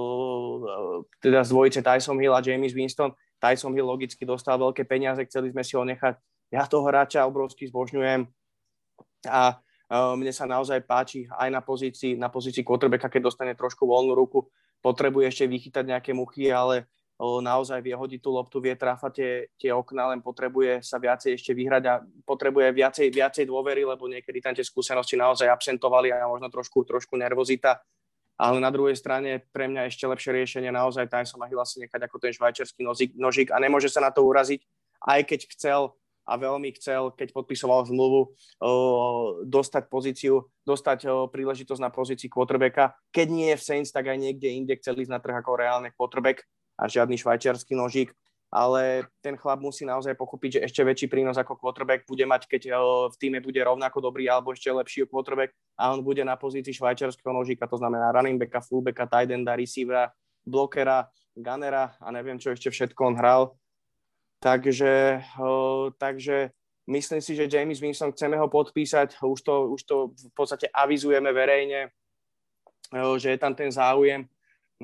uh, teda z dvojice Tyson Hill a James Winston. Tyson Hill logicky dostal veľké peniaze, chceli sme si ho nechať. Ja toho hráča obrovsky zbožňujem a uh, mne sa naozaj páči aj na pozícii, na pozícii quarterbacka, keď dostane trošku voľnú ruku, potrebuje ešte vychytať nejaké muchy, ale naozaj vie hodiť tú loptu, vie tráfať tie, tie okna, len potrebuje sa viacej ešte vyhrať a potrebuje viacej, viacej dôvery, lebo niekedy tam tie skúsenosti naozaj absentovali a možno trošku, trošku nervozita. Ale na druhej strane pre mňa ešte lepšie riešenie naozaj Tyson Hill si nechať ako ten švajčiarsky nožík, nožík a nemôže sa na to uraziť, aj keď chcel a veľmi chcel, keď podpisoval zmluvu, dostať pozíciu, dostať príležitosť na pozícii quarterbacka. Keď nie je v Saints, tak aj niekde inde chcel ísť na trh ako reálne quarterback a žiadny švajčiarsky nožík ale ten chlap musí naozaj pochopiť, že ešte väčší prínos ako quarterback bude mať, keď v týme bude rovnako dobrý alebo ešte lepší quarterback a on bude na pozícii švajčiarského nožíka, to znamená running backa, fullbacka, tight enda, receivera, blockera, gunnera a neviem, čo ešte všetko on hral. Takže, takže myslím si, že James Winston chceme ho podpísať, už to, už to v podstate avizujeme verejne, že je tam ten záujem.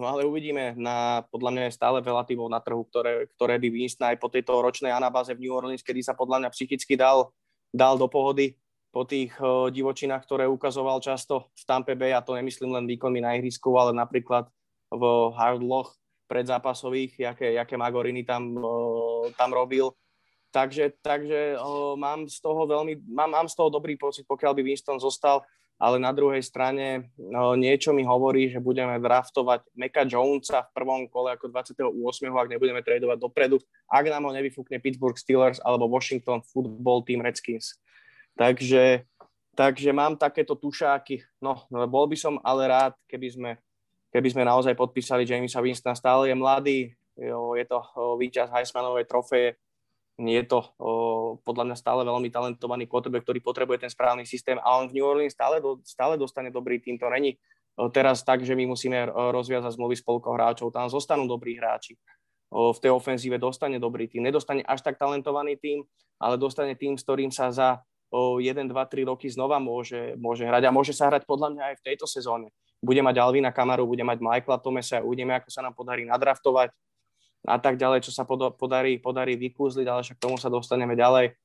No ale uvidíme, na, podľa mňa je stále veľa týmov na trhu, ktoré, ktoré by Winston aj po tejto ročnej anabáze v New Orleans, kedy sa podľa mňa psychicky dal, dal do pohody po tých divočinách, ktoré ukazoval často v Tampe Bay, a to nemyslím len výkonmi na ihrisku, ale napríklad v hard loch predzápasových, jaké, jaké Magoriny tam, tam robil. Takže, takže mám z toho veľmi, mám, mám z toho dobrý pocit, pokiaľ by Winston zostal ale na druhej strane niečo mi hovorí, že budeme draftovať Meka Jonesa v prvom kole ako 28. ak nebudeme tradovať dopredu, ak nám ho nevyfúkne Pittsburgh Steelers alebo Washington Football Team Redskins. Takže, takže mám takéto tušáky. No, bol by som ale rád, keby sme, keby sme naozaj podpísali Jamesa Winstona. Stále je mladý, jo, je to víťaz Heismanovej trofeje, je to o, podľa mňa stále veľmi talentovaný quarterback, ktorý potrebuje ten správny systém a on v New Orleans stále, do, stále dostane dobrý tým. To není teraz tak, že my musíme rozviazať zmluvy s polkou hráčov. Tam zostanú dobrí hráči. O, v tej ofenzíve dostane dobrý tým. Nedostane až tak talentovaný tým, ale dostane tým, s ktorým sa za o 1, 2, 3 roky znova môže, môže hrať a môže sa hrať podľa mňa aj v tejto sezóne. Bude mať Alvina Kamaru, bude mať Michaela Tomesa uvidíme, ako sa nám podarí nadraftovať a tak ďalej, čo sa podarí, podarí vykúzliť, ale však k tomu sa dostaneme ďalej.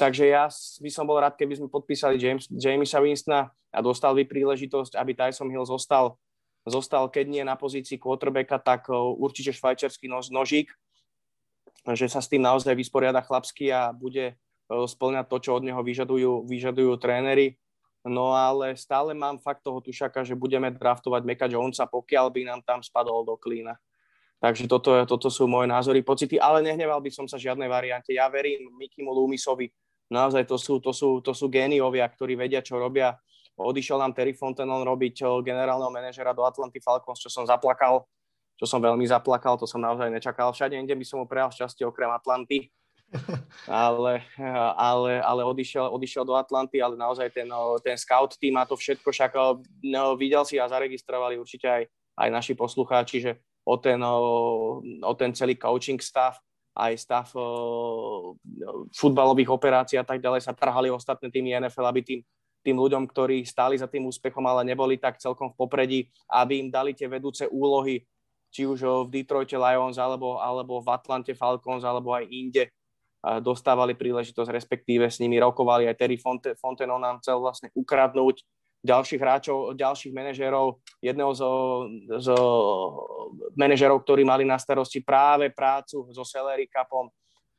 Takže ja by som bol rád, keby sme podpísali James, Jamesa Winstona a dostal by príležitosť, aby Tyson Hill zostal, zostal keď nie na pozícii quarterbacka, tak určite švajčiarsky nož, nožík, že sa s tým naozaj vysporiada chlapsky a bude splňať to, čo od neho vyžadujú, vyžadujú tréneri. No ale stále mám fakt toho tušaka, že budeme draftovať Meka Jonesa, pokiaľ by nám tam spadol do klína. Takže toto, toto sú moje názory, pocity, ale nehneval by som sa žiadnej variante. Ja verím Mikimu Loomisovi. Naozaj to sú, to sú, to sú géniovia, ktorí vedia, čo robia. Odišiel nám Terry Fontenon robiť generálneho manažera do Atlanty Falcons, čo som zaplakal, čo som veľmi zaplakal, to som naozaj nečakal. Všade inde by som mu prejal šťastie okrem Atlanty. Ale, ale, ale odišiel, odišiel do Atlanty, ale naozaj ten, ten scout tým má to všetko, však no, videl si a zaregistrovali určite aj, aj naši poslucháči, že o ten, o ten celý coaching stav, aj stav futbalových operácií a tak ďalej sa trhali ostatné týmy NFL, aby tým, tým ľuďom, ktorí stáli za tým úspechom, ale neboli tak celkom v popredí, aby im dali tie vedúce úlohy, či už v Detroite Lions, alebo, alebo v Atlante Falcons, alebo aj inde, dostávali príležitosť, respektíve s nimi rokovali. Aj Terry Fonte, Fontenot nám chcel vlastne ukradnúť ďalších hráčov, ďalších manažérov, jedného z, z manažérov, ktorí mali na starosti práve prácu so Celery Cupom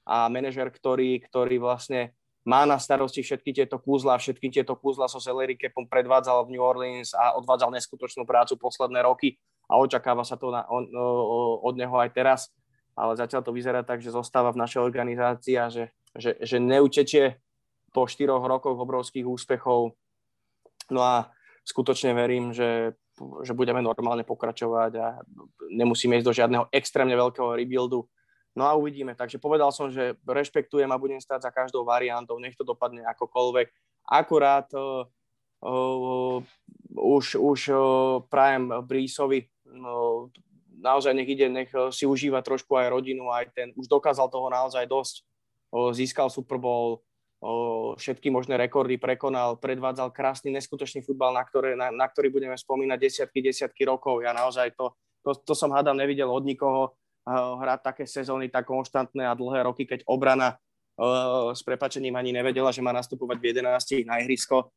a manažer, ktorý, ktorý vlastne má na starosti všetky tieto kúzla, všetky tieto kúzla so Celery Cupom predvádzal v New Orleans a odvádzal neskutočnú prácu posledné roky a očakáva sa to na, on, od neho aj teraz, ale zatiaľ to vyzerá tak, že zostáva v našej organizácii a že, že, že neutečie po štyroch rokoch obrovských úspechov No a skutočne verím, že, že budeme normálne pokračovať a nemusíme ísť do žiadneho extrémne veľkého rebuildu. No a uvidíme. Takže povedal som, že rešpektujem a budem stať za každou variantou, nech to dopadne akokoľvek. Akurát uh, uh, už, už uh, prajem Brísovi uh, naozaj nech ide, nech si užíva trošku aj rodinu, aj ten, už dokázal toho naozaj dosť. Uh, získal Super Bowl, všetky možné rekordy prekonal, predvádzal krásny, neskutočný futbal, na, ktoré, na, na ktorý budeme spomínať desiatky, desiatky rokov. Ja naozaj to, to, to som hádam nevidel od nikoho hrať také sezóny tak konštantné a dlhé roky, keď obrana s prepačením ani nevedela, že má nastupovať v 11 na ihrisko,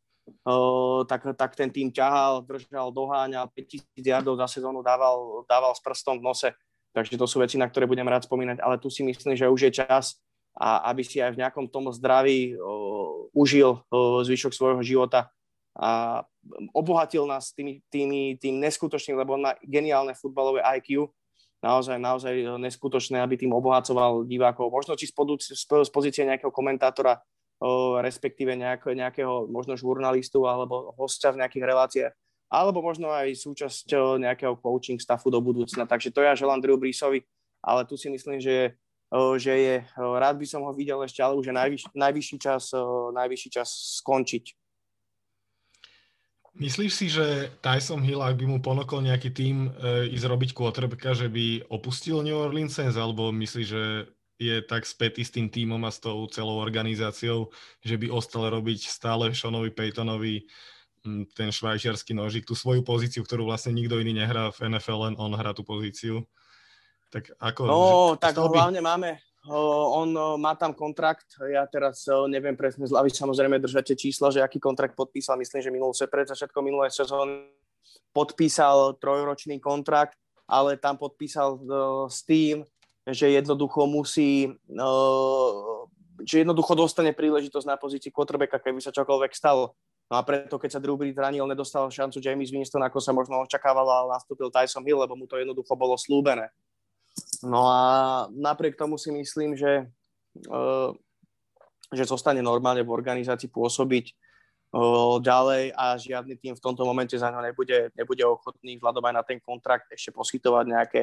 tak, tak ten tým ťahal, držal, doháňal, 5000 yardov za sezónu dával, dával s prstom v nose. Takže to sú veci, na ktoré budem rád spomínať, ale tu si myslím, že už je čas, a aby si aj v nejakom tom zdraví o, užil o, zvyšok svojho života a obohatil nás tými, tými, tým neskutočným, lebo on má geniálne futbalové IQ naozaj, naozaj neskutočné, aby tým obohacoval divákov. Možno či z, z pozície nejakého komentátora, respektíve nejako, nejakého možno žurnalistu alebo hostia v nejakých reláciách, alebo možno aj súčasť nejakého coaching staffu do budúcna. Takže to ja želám Drew Breesovi, ale tu si myslím, že že je, rád by som ho videl ešte, ale už je najvyš, najvyšší, čas, najvyšší čas skončiť Myslíš si, že Tyson Hill, ak by mu ponokol nejaký tým e, ísť robiť quarterbacka, že by opustil New Orleans Saints, alebo myslíš, že je tak spätý s tým týmom a s tou celou organizáciou, že by ostal robiť stále Seanovi Paytonovi ten švajčiarsky nožik, tú svoju pozíciu, ktorú vlastne nikto iný nehrá v NFL, len on hrá tú pozíciu. Tak ako... No, že, tak by... hlavne máme, on má tam kontrakt, ja teraz neviem presne z hlavy samozrejme držate čísla, že aký kontrakt podpísal, myslím, že minulú pred začiatkom minulé sezóny podpísal trojročný kontrakt, ale tam podpísal s tým, že jednoducho musí, že jednoducho dostane príležitosť na pozícii quarterbacka, keby sa čokoľvek stalo. No a preto, keď sa Drew Brees zranil, nedostal šancu James Winston, ako sa možno očakávalo, ale nastúpil Tyson Hill, lebo mu to jednoducho bolo slúbené. No a napriek tomu si myslím, že, uh, že zostane normálne v organizácii pôsobiť uh, ďalej a žiadny tým v tomto momente za ňo nebude, nebude ochotný vzhľadom aj na ten kontrakt ešte poskytovať nejaké,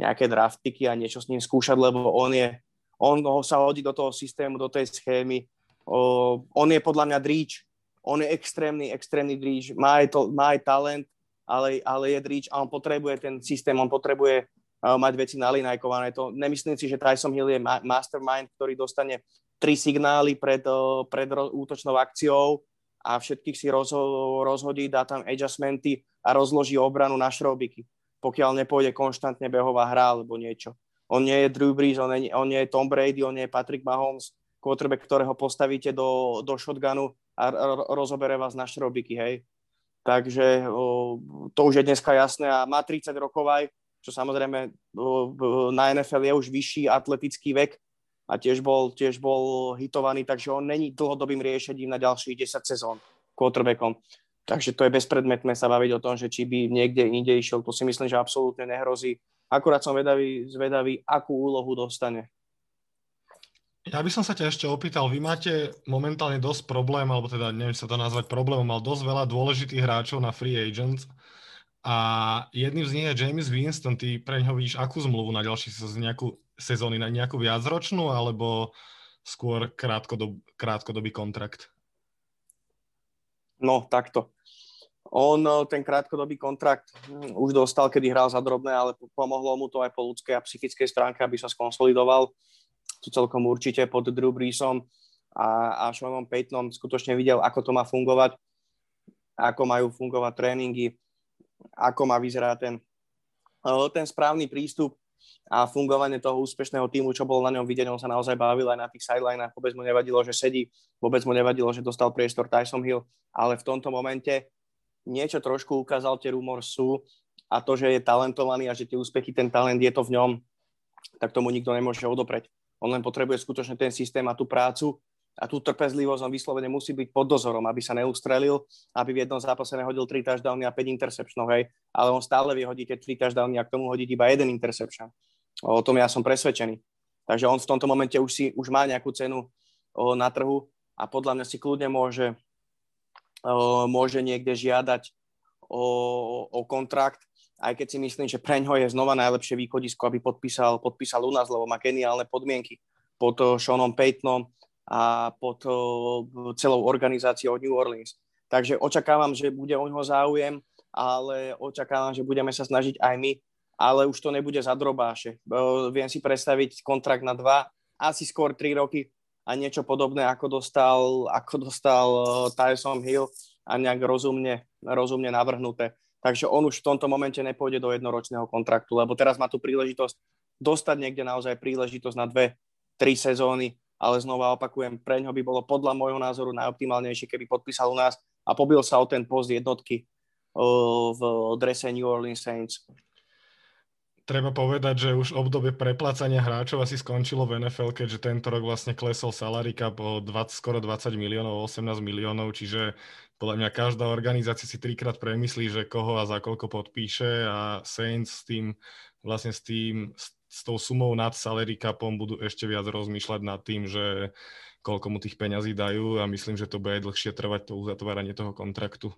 nejaké draftiky a niečo s ním skúšať, lebo on je, on sa hodí do toho systému, do tej schémy. Uh, on je podľa mňa dríč, on je extrémny, extrémny dríč, má aj, to, má aj talent, ale, ale je dríč a on potrebuje ten systém, on potrebuje mať veci nalinajkované. To, nemyslím si, že Tyson Hill je mastermind, ktorý dostane tri signály pred, pred útočnou akciou a všetkých si rozho- rozhodí, dá tam adjustmenty a rozloží obranu na šrobiky, pokiaľ nepôjde konštantne behová hra alebo niečo. On nie je Drew Brees, on nie, on nie je Tom Brady, on nie je Patrick Mahomes, quarterback, ktorého postavíte do, do shotgunu a rozobere vás na šrobiky, hej. Takže o, to už je dneska jasné a má 30 rokov aj, čo samozrejme na NFL je už vyšší atletický vek a tiež bol, tiež bol hitovaný, takže on není dlhodobým riešením na ďalších 10 sezón quarterbackom. Takže to je bezpredmetné sa baviť o tom, že či by niekde inde išiel, to si myslím, že absolútne nehrozí. Akurát som vedavý, zvedavý, akú úlohu dostane. Ja by som sa ťa ešte opýtal, vy máte momentálne dosť problém, alebo teda neviem sa to nazvať problémom, ale dosť veľa dôležitých hráčov na free agents a jedným z nich je James Winston. Ty pre ňoho vidíš akú zmluvu na ďalší sezóny, nejakú sezóny, na nejakú viacročnú, alebo skôr krátkodob, krátkodobý kontrakt? No, takto. On ten krátkodobý kontrakt hm, už dostal, kedy hral za drobné, ale pomohlo mu to aj po ľudskej a psychickej stránke, aby sa skonsolidoval. Tu celkom určite pod Drew Breesom a, a Seanom Paytonom skutočne videl, ako to má fungovať, ako majú fungovať tréningy, ako má vyzerať ten, ten správny prístup a fungovanie toho úspešného týmu, čo bolo na ňom vidieť, on sa naozaj bavil aj na tých sidelinách, vôbec mu nevadilo, že sedí, vôbec mu nevadilo, že dostal priestor Tyson Hill, ale v tomto momente niečo trošku ukázal, tie rumor sú a to, že je talentovaný a že tie úspechy, ten talent je to v ňom, tak tomu nikto nemôže odopreť. On len potrebuje skutočne ten systém a tú prácu a tú trpezlivosť on vyslovene musí byť pod dozorom, aby sa neustrelil, aby v jednom zápase nehodil 3 touchdowny a 5 interceptionov, hej, ale on stále vie tie 3 touchdowny a k tomu hodiť iba jeden interception. O tom ja som presvedčený. Takže on v tomto momente už, si, už má nejakú cenu o, na trhu a podľa mňa si kľudne môže, môže niekde žiadať o, o kontrakt, aj keď si myslím, že pre ňo je znova najlepšie východisko, aby podpísal, podpísal u nás, lebo má geniálne podmienky pod Seanom Paytonom, a pod celou organizáciou New Orleans. Takže očakávam, že bude o ňoho záujem, ale očakávam, že budeme sa snažiť aj my, ale už to nebude za drobáše. Viem si predstaviť kontrakt na dva, asi skôr tri roky a niečo podobné, ako dostal, ako dostal Tyson Hill a nejak rozumne, rozumne navrhnuté. Takže on už v tomto momente nepôjde do jednoročného kontraktu, lebo teraz má tu príležitosť dostať niekde naozaj príležitosť na dve, tri sezóny ale znova opakujem, pre ňo by bolo podľa môjho názoru najoptimálnejšie, keby podpísal u nás a pobil sa o ten post jednotky v drese New Orleans Saints. Treba povedať, že už obdobie preplácania hráčov asi skončilo v NFL, keďže tento rok vlastne klesol salary cap o 20, skoro 20 miliónov, 18 miliónov, čiže podľa mňa každá organizácia si trikrát premyslí, že koho a za koľko podpíše a Saints s tým vlastne s tým, s, s tou sumou nad salary capom budú ešte viac rozmýšľať nad tým, že koľko mu tých peňazí dajú a myslím, že to bude dlhšie trvať to uzatváranie toho kontraktu.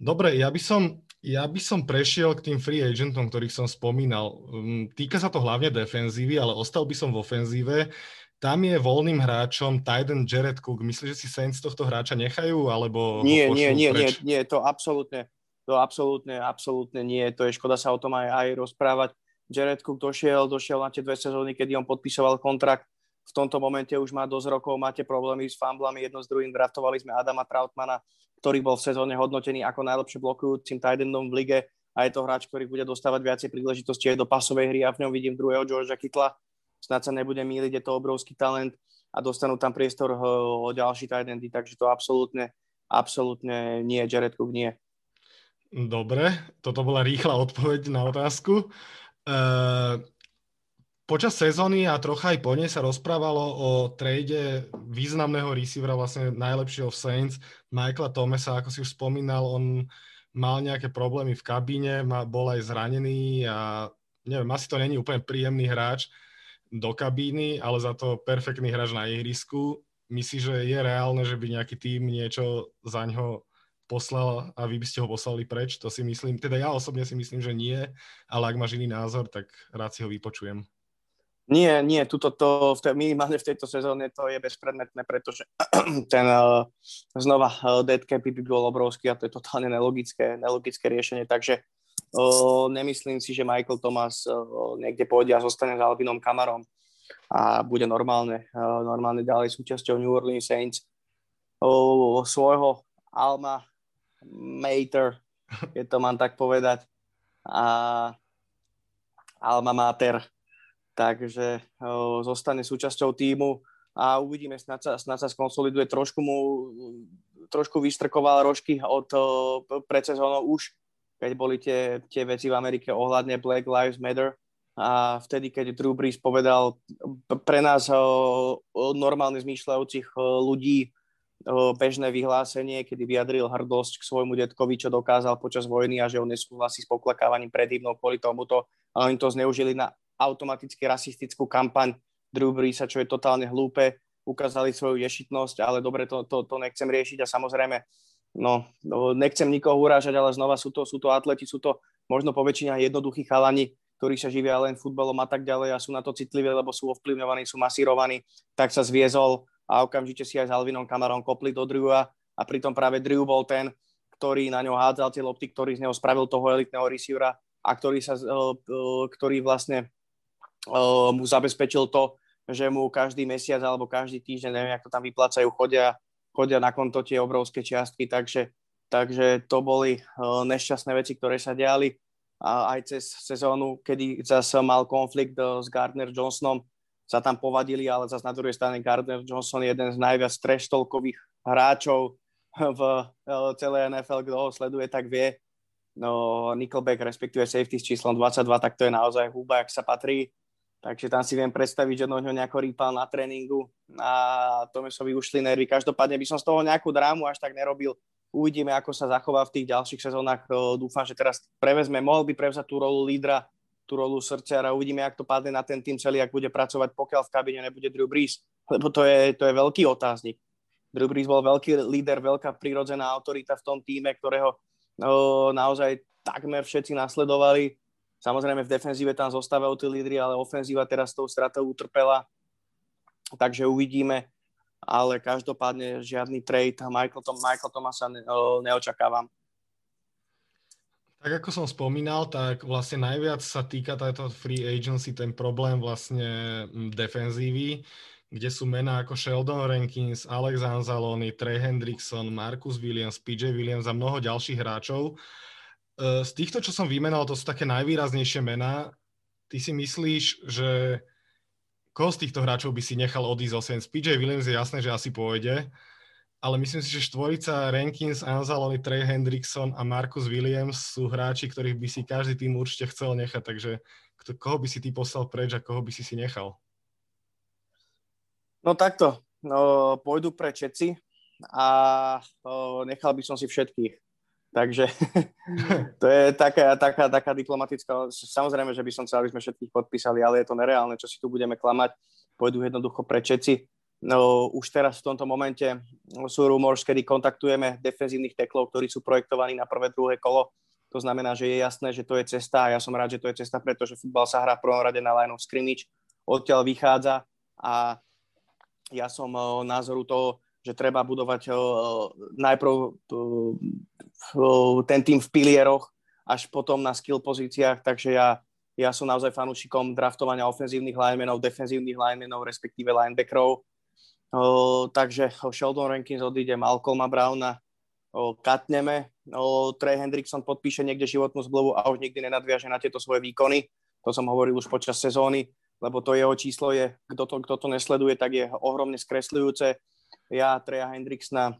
Dobre, ja by som, ja by som prešiel k tým free agentom, ktorých som spomínal. Mm, týka sa to hlavne defenzívy, ale ostal by som v ofenzíve. Tam je voľným hráčom Titan Jared Cook. Myslíš, že si Saints tohto hráča nechajú? Alebo nie, nie, nie, nie, nie, to absolútne, to absolútne, absolútne nie. To je škoda sa o tom aj, aj rozprávať. Jared Cook došiel, došiel na tie dve sezóny, kedy on podpisoval kontrakt. V tomto momente už má dosť rokov, máte problémy s famblami jedno s druhým. Draftovali sme Adama Trautmana, ktorý bol v sezóne hodnotený ako najlepšie blokujúcim tight v lige a je to hráč, ktorý bude dostávať viacej príležitosti aj do pasovej hry a v ňom vidím druhého Georgia Kytla. Snad sa nebude míliť, je to obrovský talent a dostanú tam priestor eh, o ďalší tight takže to absolútne, absolútne nie, Jared Cook nie. Dobre, toto bola rýchla odpoveď na otázku. Uh, Počas sezóny a trocha aj po nej sa rozprávalo o trade významného receivera, vlastne najlepšieho v Saints, Michaela Thomasa, ako si už spomínal, on mal nejaké problémy v kabíne, bol aj zranený a neviem, asi to není úplne príjemný hráč do kabíny, ale za to perfektný hráč na ihrisku. Myslíš, že je reálne, že by nejaký tým niečo za ňo poslal a vy by ste ho poslali preč? To si myslím, teda ja osobne si myslím, že nie, ale ak máš iný názor, tak rád si ho vypočujem. Nie, nie, tuto to, v te, minimálne v tejto sezóne to je bezpredmetné, pretože ten uh, znova uh, dead cap by bol obrovský a to je totálne nelogické, nelogické riešenie, takže uh, nemyslím si, že Michael Thomas uh, niekde pôjde a zostane s Alvinom Kamarom a bude normálne, uh, normálne ďalej súčasťou New Orleans Saints. Uh, svojho Alma Mater, keď to mám tak povedať, a Alma Mater takže zostane súčasťou týmu a uvidíme, snad sa, snad sa skonsoliduje. Trošku mu trošku vystrkoval rožky od pred sezónou už, keď boli tie, tie veci v Amerike ohľadne Black Lives Matter a vtedy, keď Drew Brees povedal pre nás normálne zmýšľajúcich ľudí bežné vyhlásenie, kedy vyjadril hrdosť k svojmu detkovi, čo dokázal počas vojny a že on nesúhlasí s poklakávaním pred hymnou kvôli tomuto. A oni to zneužili na automaticky rasistickú kampaň Drew Breesa, čo je totálne hlúpe. Ukázali svoju ješitnosť, ale dobre, to, to, to nechcem riešiť a samozrejme, no, no, nechcem nikoho urážať, ale znova sú to, sú to atleti, sú to možno poväčšina jednoduchí chalani, ktorí sa živia len futbalom a tak ďalej a sú na to citliví, lebo sú ovplyvňovaní, sú masírovaní, tak sa zviezol a okamžite si aj s Alvinom Kamarom kopli do Drewa a pritom práve Drew bol ten, ktorý na ňo hádzal tie lopty, ktorý z neho spravil toho elitného receivera a ktorý, sa, e, e, ktorý vlastne mu zabezpečil to, že mu každý mesiac alebo každý týždeň, neviem, ako tam vyplácajú, chodia, chodia na konto tie obrovské čiastky, takže, takže to boli nešťastné veci, ktoré sa diali a aj cez sezónu, kedy zase mal konflikt s Gardner Johnsonom, sa tam povadili, ale zase na druhej strane Gardner Johnson je jeden z najviac treštolkových hráčov v celej NFL, kto ho sleduje, tak vie. No, Nickelback, respektíve safety s číslom 22, tak to je naozaj húba, ak sa patrí. Takže tam si viem predstaviť, že do ňo nejako rýpal na tréningu a Tomesovi ušli nervy. Každopádne by som z toho nejakú drámu až tak nerobil. Uvidíme, ako sa zachová v tých ďalších sezónach. Dúfam, že teraz prevezme, mohol by prevzať tú rolu lídra, tú rolu srdciara. Uvidíme, ako to padne na ten tým celý, ak bude pracovať, pokiaľ v kabine nebude Drew Brees. Lebo to je, to je veľký otáznik. Drew Brees bol veľký líder, veľká prirodzená autorita v tom týme, ktorého no, naozaj takmer všetci nasledovali Samozrejme v defenzíve tam zostávajú tí lídry, ale ofenzíva teraz tou stratou utrpela. Takže uvidíme, ale každopádne žiadny trade Michael, Tom, Michael Thomasa ne, neočakávam. Tak ako som spomínal, tak vlastne najviac sa týka táto free agency ten problém vlastne defenzívy, kde sú mená ako Sheldon Rankins, Alex Anzaloni, Trey Hendrickson, Marcus Williams, PJ Williams a mnoho ďalších hráčov. Eh, z týchto, čo som vymenal, to sú také najvýraznejšie mená. Ty si myslíš, že koho z týchto hráčov by si nechal odísť o Saints? PJ Williams je jasné, že asi pôjde, ale myslím si, že štvorica Rankins, Anzaloni, Trey Hendrickson a Marcus Williams sú hráči, ktorých by si každý tým určite chcel nechať, takže koho by si ty poslal preč a koho by si si nechal? No takto, no, pôjdu pre všetci a o, nechal by som si všetkých. Takže to je taká, taká, taká diplomatická... Samozrejme, že by som chcel, aby sme všetkých podpísali, ale je to nereálne, čo si tu budeme klamať. Pôjdu jednoducho pre Čeci. No, už teraz v tomto momente sú rumors, kedy kontaktujeme defenzívnych teklov, ktorí sú projektovaní na prvé, druhé kolo. To znamená, že je jasné, že to je cesta a ja som rád, že to je cesta, pretože futbal sa hrá v prvom rade na line of scrimmage, odtiaľ vychádza a ja som názoru toho, že treba budovať najprv ten tým v pilieroch, až potom na skill pozíciách, takže ja, ja som naozaj fanúšikom draftovania ofenzívnych linemenov, defenzívnych linemenov, respektíve linebackerov takže Sheldon Rankins odíde, Malcolma Browna katneme, Trey Hendrickson podpíše niekde životnú zmluvu a už nikdy nenadviaže na tieto svoje výkony. To som hovoril už počas sezóny, lebo to jeho číslo je, kto to, kto to nesleduje, tak je ohromne skresľujúce. Ja Treja Hendricksona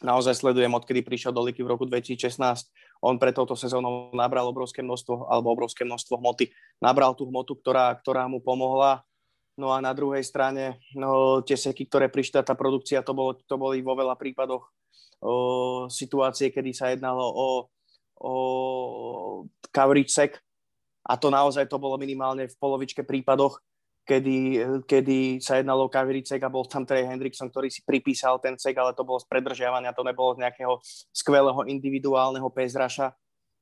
naozaj sledujem, odkedy prišiel do Liky v roku 2016. On pre touto sezónou nabral obrovské množstvo, alebo obrovské množstvo hmoty. Nabral tú hmotu, ktorá, ktorá mu pomohla No a na druhej strane no, tie seky, ktoré prišla, tá produkcia, to, bolo, to boli vo veľa prípadoch o, situácie, kedy sa jednalo o, o coverage sek a to naozaj to bolo minimálne v polovičke prípadoch, kedy, kedy sa jednalo o sek a bol tam Trey Hendrickson, ktorý si pripísal ten sek, ale to bolo z predržiavania, to nebolo z nejakého skvelého individuálneho pezraša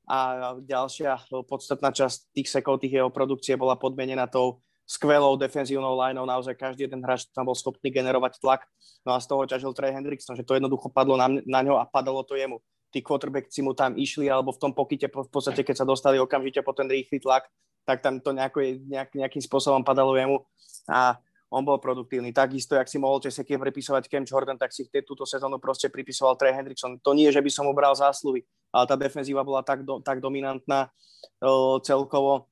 a ďalšia podstatná časť tých sekov, tých jeho produkcie bola podmenená tou skvelou defenzívnou lineou, naozaj každý jeden hráč tam bol schopný generovať tlak. No a z toho ťažil Trey Hendrickson, že to jednoducho padlo na, na ňo a padalo to jemu. Tí quarterbackci mu tam išli, alebo v tom pokyte, v podstate, keď sa dostali okamžite po ten rýchly tlak, tak tam to nejako, nejak, nejakým spôsobom padalo jemu a on bol produktívny. Takisto, jak si mohol Česekie prepisovať Cam Jordan, tak si túto sezónu proste pripisoval Trey Hendrickson. To nie, že by som mu bral zásluhy, ale tá defenzíva bola tak, do, tak dominantná uh, celkovo,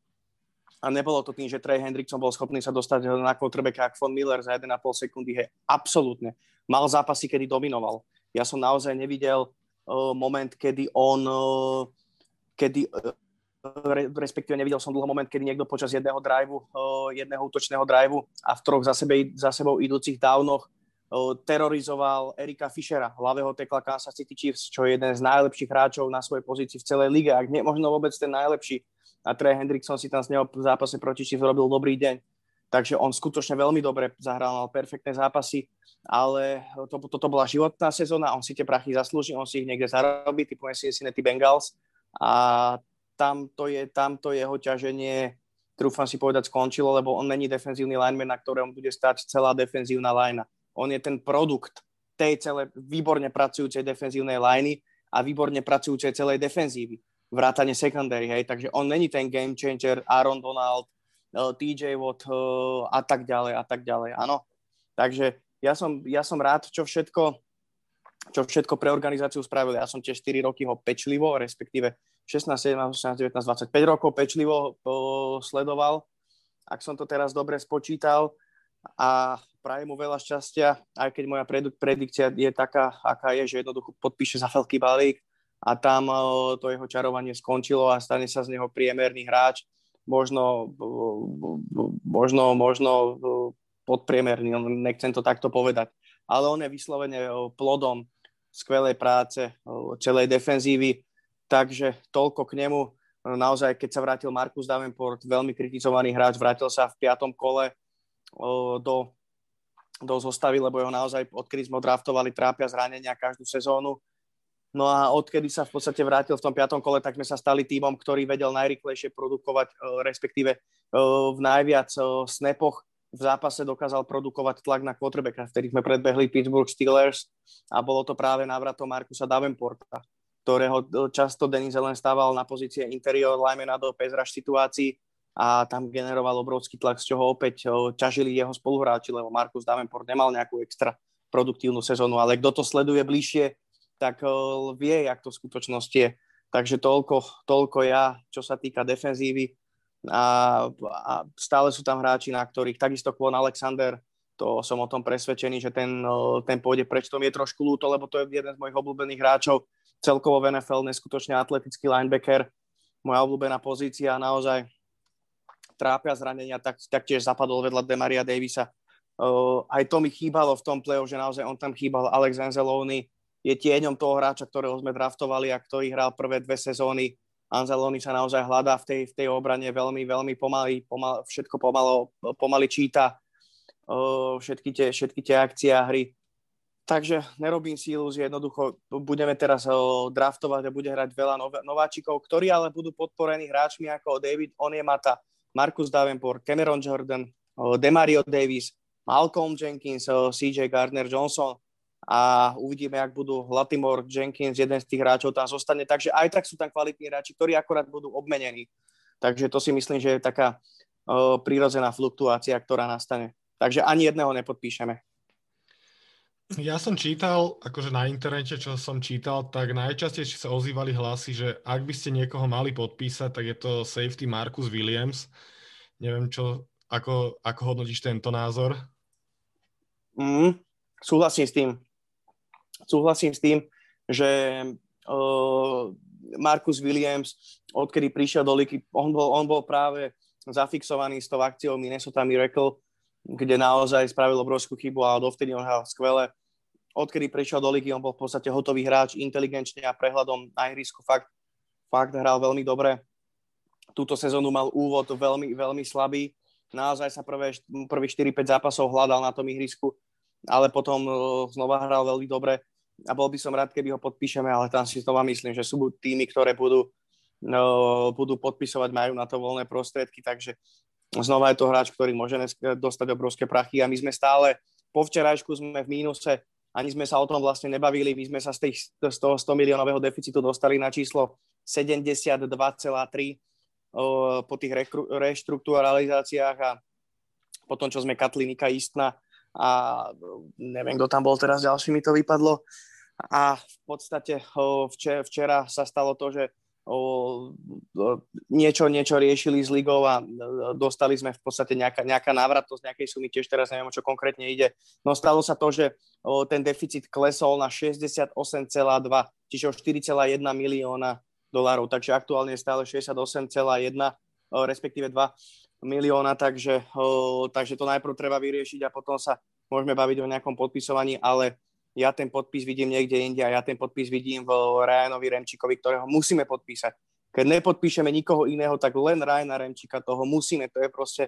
a nebolo to tým, že Trey Hendrickson bol schopný sa dostať na quarterbacka ako Von Miller za 1,5 sekundy. He, absolútne. Mal zápasy, kedy dominoval. Ja som naozaj nevidel uh, moment, kedy on, uh, kedy, uh, re, respektíve nevidel som dlho moment, kedy niekto počas jedného driveu, jedného útočného driveu a v troch za, sebe, za sebou idúcich downoch uh, terorizoval Erika Fischera, hlavého tekla Kansas City Chiefs, čo je jeden z najlepších hráčov na svojej pozícii v celej lige, ak nie možno vôbec ten najlepší a Trey Hendrickson si tam z neho v zápase proti Chiefs robil dobrý deň. Takže on skutočne veľmi dobre zahral, mal perfektné zápasy, ale to, toto bola životná sezóna, on si tie prachy zaslúži, on si ich niekde zarobí, typujem si Cincinnati Bengals a tam to, je, tam to jeho ťaženie, trúfam si povedať, skončilo, lebo on není defenzívny lineman, na ktorom bude stať celá defenzívna linea. On je ten produkt tej celé výborne pracujúcej defenzívnej liney a výborne pracujúcej celej defenzívy vrátane secondary, hej, takže on není ten game changer, Aaron Donald, eh, TJ Watt eh, a tak ďalej a tak ďalej, áno. Takže ja som, ja som rád, čo všetko, čo všetko pre organizáciu spravil. Ja som tiež 4 roky ho pečlivo, respektíve 16, 17, 18, 19, 25 rokov pečlivo sledoval, ak som to teraz dobre spočítal. A prajem mu veľa šťastia, aj keď moja predikcia je taká, aká je, že jednoducho podpíše za veľký balík, a tam to jeho čarovanie skončilo a stane sa z neho priemerný hráč, možno, možno, možno podpriemerný, no, nechcem to takto povedať. Ale on je vyslovene plodom skvelej práce celej defenzívy, takže toľko k nemu. Naozaj, keď sa vrátil Markus Davenport, veľmi kritizovaný hráč, vrátil sa v piatom kole do, do zostavy, lebo jeho naozaj, odkedy sme draftovali, trápia zranenia každú sezónu No a odkedy sa v podstate vrátil v tom piatom kole, tak sme sa stali týmom, ktorý vedel najrychlejšie produkovať, e, respektíve e, v najviac e, snepoch v zápase dokázal produkovať tlak na quarterbacka, vtedy sme predbehli Pittsburgh Steelers a bolo to práve návratom Markusa Davenporta, ktorého často Denis len stával na pozície interior limena do pezraž situácií a tam generoval obrovský tlak, z čoho opäť ťažili jeho spoluhráči, lebo Markus Davenport nemal nejakú extra produktívnu sezónu, ale kto to sleduje bližšie, tak eh, vie, jak to v skutočnosti je. Takže toľko, toľko ja, čo sa týka defenzívy. A, a stále sú tam hráči, na ktorých takisto Kwon Alexander, to som o tom presvedčený, že ten, ten pôjde preč. To mi je trošku ľúto, lebo to je jeden z mojich obľúbených hráčov. Celkovo v NFL neskutočne atletický linebacker, moja obľúbená pozícia naozaj trápia zranenia, tak, taktiež zapadol vedľa Demaria Davisa. Uh, aj to mi chýbalo v tom play že naozaj on tam chýbal, Alex Anzalone, je tieňom toho hráča, ktorého sme draftovali a ktorý hral prvé dve sezóny. Anzaloni sa naozaj hľadá v tej, v tej obrane veľmi, veľmi pomaly, pomal, všetko pomalo, pomaly číta, uh, všetky, tie, všetky tie akcie a hry. Takže nerobím si ilúzie, jednoducho budeme teraz uh, draftovať a bude hrať veľa nov, nováčikov, ktorí ale budú podporení hráčmi ako David Oniemata, Marcus Davenport, Cameron Jordan, uh, Demario Davis, Malcolm Jenkins, CJ Gardner-Johnson a uvidíme, ak budú Latimore, Jenkins, jeden z tých hráčov tam zostane. Takže aj tak sú tam kvalitní hráči, ktorí akorát budú obmenení. Takže to si myslím, že je taká prírodzená fluktuácia, ktorá nastane. Takže ani jedného nepodpíšeme. Ja som čítal, akože na internete, čo som čítal, tak najčastejšie sa ozývali hlasy, že ak by ste niekoho mali podpísať, tak je to safety Marcus Williams. Neviem, čo, ako, ako hodnotíš tento názor? Mm, súhlasím s tým. Súhlasím s tým, že uh, Marcus Williams, odkedy prišiel do ligy, on bol, on bol práve zafixovaný s tou akciou Minnesota Miracle, kde naozaj spravil obrovskú chybu a dovtedy on hral skvele. Odkedy prišiel do ligy, on bol v podstate hotový hráč, inteligenčne a prehľadom na ihrisku fakt, fakt hral veľmi dobre. Túto sezónu mal úvod veľmi, veľmi slabý, naozaj sa prvé, prvých 4-5 zápasov hľadal na tom ihrisku, ale potom e, znova hral veľmi dobre a bol by som rád, keby ho podpíšeme, ale tam si znova myslím, že sú týmy, ktoré budú, no, budú podpisovať, majú na to voľné prostriedky, takže znova je to hráč, ktorý môže dostať obrovské prachy a my sme stále, po včerajšku sme v mínuse, ani sme sa o tom vlastne nebavili, my sme sa z, tých, z toho 100 miliónového deficitu dostali na číslo 72,3 po tých reštrukturalizáciách a po tom, čo sme katli Nika Istna a neviem, kto tam bol teraz ďalší, mi to vypadlo. A v podstate včera sa stalo to, že niečo, niečo riešili s ligou a dostali sme v podstate nejaká, nejaká návratnosť nejakej sumy, tiež teraz neviem, čo konkrétne ide. No stalo sa to, že ten deficit klesol na 68,2, čiže o 4,1 milióna dolárov, takže aktuálne je stále 68,1, respektíve 2 milióna, takže, takže to najprv treba vyriešiť a potom sa môžeme baviť o nejakom podpisovaní, ale ja ten podpis vidím niekde inde a ja ten podpis vidím v Ryanovi Remčíkovi, ktorého musíme podpísať. Keď nepodpíšeme nikoho iného, tak len Ryana Remčíka toho musíme. To je proste,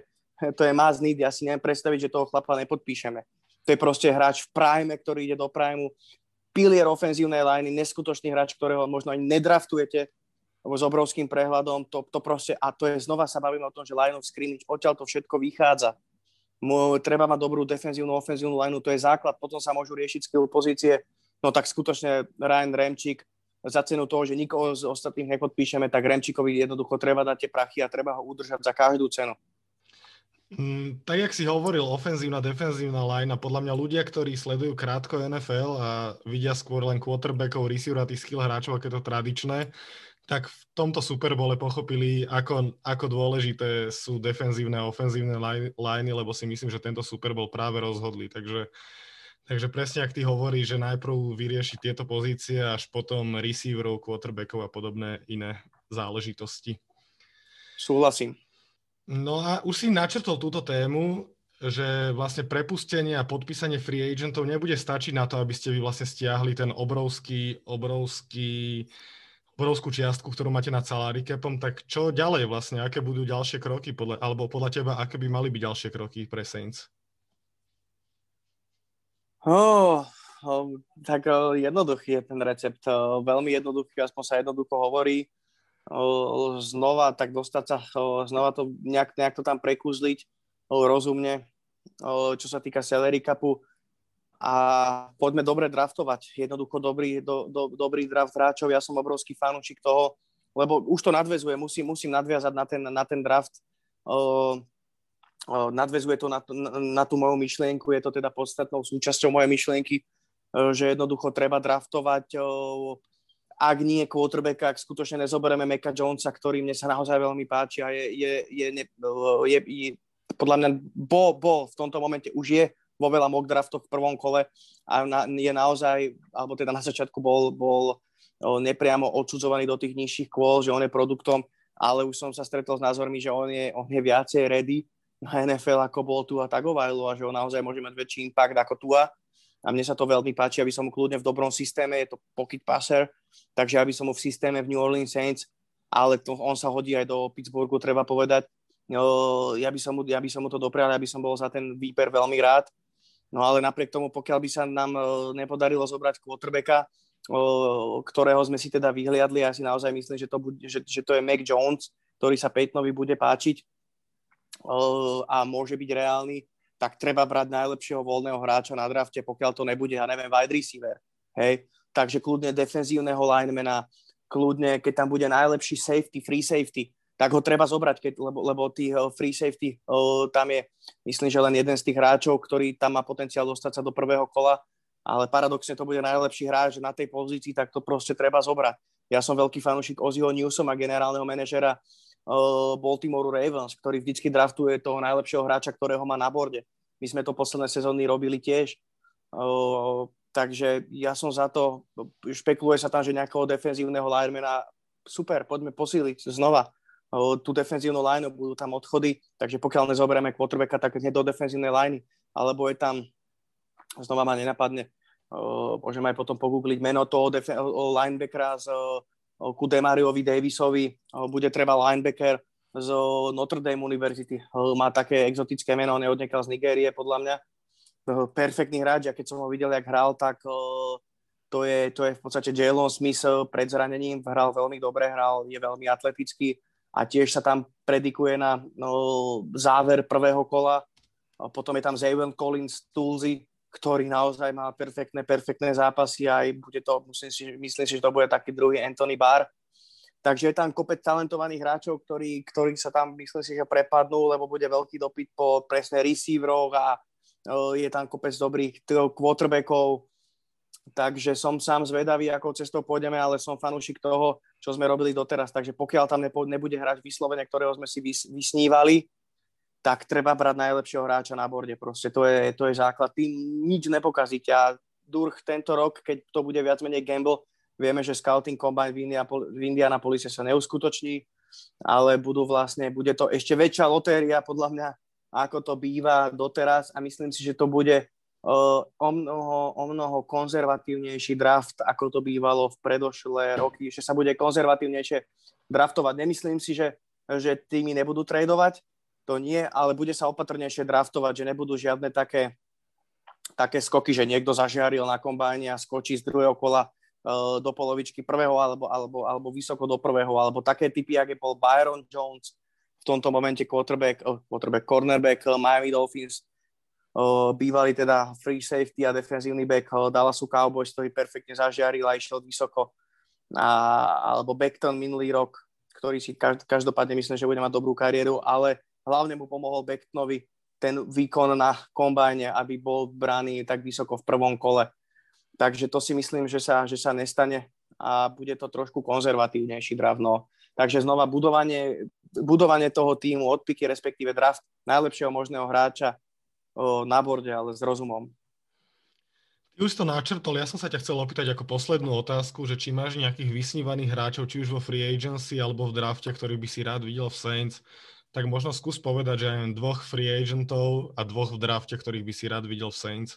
to je must need. Ja si neviem predstaviť, že toho chlapa nepodpíšeme. To je proste hráč v prime, ktorý ide do prime pilier ofenzívnej liney, neskutočný hráč, ktorého možno ani nedraftujete s obrovským prehľadom, to, to proste, a to je, znova sa bavíme o tom, že line of scrimmage, odtiaľ to všetko vychádza. Treba mať dobrú defenzívnu, ofenzívnu lineu, to je základ, potom sa môžu riešiť skill pozície, no tak skutočne Ryan Remčík, za cenu toho, že nikoho z ostatných nepodpíšeme, tak Remčíkovi jednoducho treba dať tie prachy a treba ho udržať za každú cenu. Mm, tak, jak si hovoril, ofenzívna, defenzívna line a podľa mňa ľudia, ktorí sledujú krátko NFL a vidia skôr len quarterbackov, receiver a tých skill hráčov, je to tradičné, tak v tomto Superbole pochopili, ako, ako dôležité sú defenzívne a ofenzívne liney, lebo si myslím, že tento Super Bowl práve rozhodli. Takže, takže presne, ak ty hovorí, že najprv vyrieši tieto pozície, až potom receiverov, quarterbackov a podobné iné záležitosti. Súhlasím. No a už si načrtol túto tému, že vlastne prepustenie a podpísanie free agentov nebude stačiť na to, aby ste vy vlastne stiahli ten obrovský, obrovský, obrovskú čiastku, ktorú máte nad salary capom, tak čo ďalej vlastne, aké budú ďalšie kroky, podľa, alebo podľa teba, aké by mali byť ďalšie kroky pre Saints? Oh, oh, tak oh, jednoduchý je ten recept, oh, veľmi jednoduchý, aspoň sa jednoducho hovorí. Znova tak dostať sa, znova to nejak, nejak to tam prekúzliť rozumne, čo sa týka salary capu a poďme dobre draftovať. Jednoducho dobrý, do, do, dobrý draft hráčov. Ja som obrovský fanúčik toho, lebo už to nadvezuje, musím, musím nadviazať na ten, na ten draft. Uh, uh, nadvezuje to na, na, na tú moju myšlienku, je to teda podstatnou súčasťou mojej myšlienky, uh, že jednoducho treba draftovať uh, ak nie quarterbacka, ak skutočne nezoberieme Meka Jonesa, ktorý mne sa naozaj veľmi páči a je, je, je, je, je, je podľa mňa bol, bol v tomto momente už je vo veľa mock draftoch v prvom kole a na, je naozaj, alebo teda na začiatku bol, bol nepriamo odsudzovaný do tých nižších kôl, že on je produktom, ale už som sa stretol s názormi, že on je, on je viacej ready na NFL, ako bol tu a Tagovailu a že on naozaj môže mať väčší impact ako tu a a mne sa to veľmi páči, aby som mu kľudne v dobrom systéme, je to pocket passer, takže aby som mu v systéme v New Orleans Saints, ale to, on sa hodí aj do Pittsburghu, treba povedať. No, ja, by som mu, ja by som mu to doprial, aby som bol za ten výber veľmi rád. No ale napriek tomu, pokiaľ by sa nám e, nepodarilo zobrať quarterbacka, ktorého sme si teda vyhliadli, ja si naozaj myslím, že to, bude, že, že to je Mac Jones, ktorý sa Peytonovi bude páčiť a môže byť reálny, tak treba brať najlepšieho voľného hráča na drafte, pokiaľ to nebude, ja neviem, wide receiver. Hej? Takže kľudne defenzívneho linemana, kľudne, keď tam bude najlepší safety, free safety, tak ho treba zobrať, keď, lebo, lebo tých uh, free safety uh, tam je, myslím, že len jeden z tých hráčov, ktorý tam má potenciál dostať sa do prvého kola, ale paradoxne to bude najlepší hráč na tej pozícii, tak to proste treba zobrať. Ja som veľký fanúšik Ozzyho Newsoma, generálneho manažera uh, Baltimore Ravens, ktorý vždycky draftuje toho najlepšieho hráča, ktorého má na borde. My sme to posledné sezóny robili tiež. Takže ja som za to, špekuluje sa tam, že nejakého defenzívneho linemana, super, poďme posíliť znova tú defenzívnu line, budú tam odchody, takže pokiaľ nezoberieme quarterbacka, tak nie do defenzívnej liney, alebo je tam, znova ma nenapadne, uh, môžeme aj potom pogoogliť meno toho def- linebackera z uh, ku Demariovi Davisovi, bude treba linebacker z Notre Dame University. Má také exotické meno, on je odniekal z Nigérie, podľa mňa. Perfektný hráč, a keď som ho videl, jak hral, tak to je, to je v podstate Jalen Smith pred zranením, hral veľmi dobre, hral, je veľmi atletický a tiež sa tam predikuje na no, záver prvého kola. Potom je tam Zaven Collins Tulzy, ktorý naozaj má perfektné, perfektné zápasy a aj bude to, musím si, myslím si, že to bude taký druhý Anthony Barr. Takže je tam kopec talentovaných hráčov, ktorí, ktorí sa tam, myslím si, že prepadnú, lebo bude veľký dopyt po presne receiveroch a je tam kopec dobrých quarterbackov. Takže som sám zvedavý, ako cestou pôjdeme, ale som fanúšik toho, čo sme robili doteraz. Takže pokiaľ tam nebude hrať vyslovene, ktorého sme si vysnívali, tak treba brať najlepšieho hráča na borde. Proste to je, to je základ. Tým nič nepokazíte a Durch tento rok, keď to bude viac menej gamble, vieme, že scouting combine v, Indianapol- v Indianapolise sa neuskutoční, ale budú vlastne, bude to ešte väčšia lotéria podľa mňa, ako to býva doteraz a myslím si, že to bude o, mnoho, o mnoho konzervatívnejší draft, ako to bývalo v predošlé roky, že sa bude konzervatívnejšie draftovať. Nemyslím si, že, že týmy nebudú tradovať, to nie, ale bude sa opatrnejšie draftovať, že nebudú žiadne také, také skoky, že niekto zažiaril na kombáne a skočí z druhého kola uh, do polovičky prvého alebo, alebo, alebo vysoko do prvého, alebo také typy, je bol Byron Jones, v tomto momente quarterback, uh, quarterback cornerback uh, Miami Dolphins, bývalý teda free safety a defenzívny back Dallasu Cowboys, ktorý perfektne zažiaril a išiel vysoko. A, alebo Beckton minulý rok, ktorý si každopádne myslím, že bude mať dobrú kariéru, ale hlavne mu pomohol Becktonovi ten výkon na kombajne, aby bol braný tak vysoko v prvom kole. Takže to si myslím, že sa, že sa nestane a bude to trošku konzervatívnejší draft. No. Takže znova budovanie, budovanie toho týmu, odpiky, respektíve draft najlepšieho možného hráča na borde, ale s rozumom. Ty už to načrtol, ja som sa ťa chcel opýtať ako poslednú otázku, že či máš nejakých vysnívaných hráčov, či už vo free agency alebo v drafte, ktorý by si rád videl v Saints, tak možno skús povedať, že aj dvoch free agentov a dvoch v drafte, ktorých by si rád videl v Saints.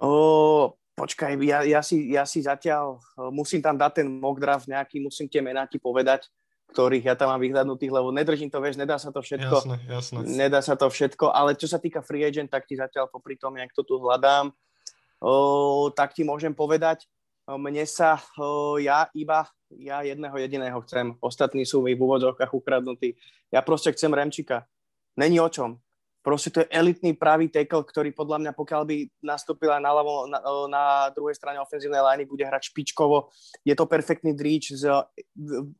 O, počkaj, ja, ja, si, ja si zatiaľ musím tam dať ten mock draft nejaký, musím tie mená ti povedať, ktorých ja tam mám vyhľadnutých, lebo nedržím to, vieš, nedá sa to všetko. Jasné, jasné. Nedá sa to všetko, ale čo sa týka free agent, tak ti zatiaľ popri tom, jak to tu hľadám, o, tak ti môžem povedať, mne sa, o, ja iba ja jedného jediného chcem, ostatní sú mi v úvodzovkách ukradnutí. Ja proste chcem Remčika. Není o čom. Proste to je elitný pravý tackle, ktorý podľa mňa, pokiaľ by nastúpila na, ľavo, na, na druhej strane ofenzívnej liney, bude hrať špičkovo. Je to perfektný dríč s